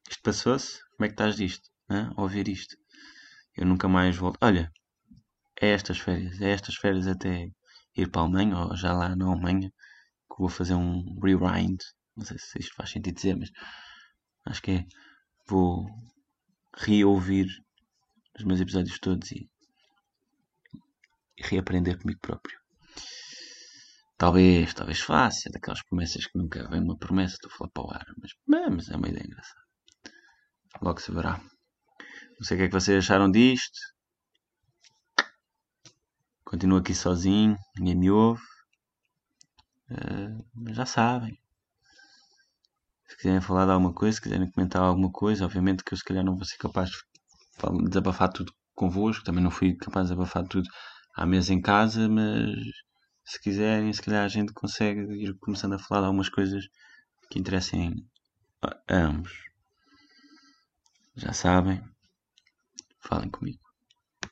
Isto passou-se? Como é que estás disto? Ouvir isto? Eu nunca mais volto. Olha, é estas férias. É estas férias até ir para a Alemanha, ou já lá na Alemanha, que vou fazer um rewind. Não sei se isto faz sentido dizer, mas acho que é. Vou reouvir os meus episódios todos e, e reaprender comigo próprio. Talvez, talvez fácil, daquelas promessas que nunca vem uma promessa, estou a falar para o ar, mas, mas é uma ideia engraçada. Logo se verá. Não sei o que é que vocês acharam disto. Continuo aqui sozinho, ninguém me ouve. Uh, já sabem. Se quiserem falar de alguma coisa, se quiserem comentar alguma coisa, obviamente que eu se calhar não vou ser capaz de desabafar tudo convosco. Também não fui capaz de desabafar tudo à mesa em casa, mas se quiserem, se calhar a gente consegue ir começando a falar de algumas coisas que interessem a ambos. Já sabem, falem comigo.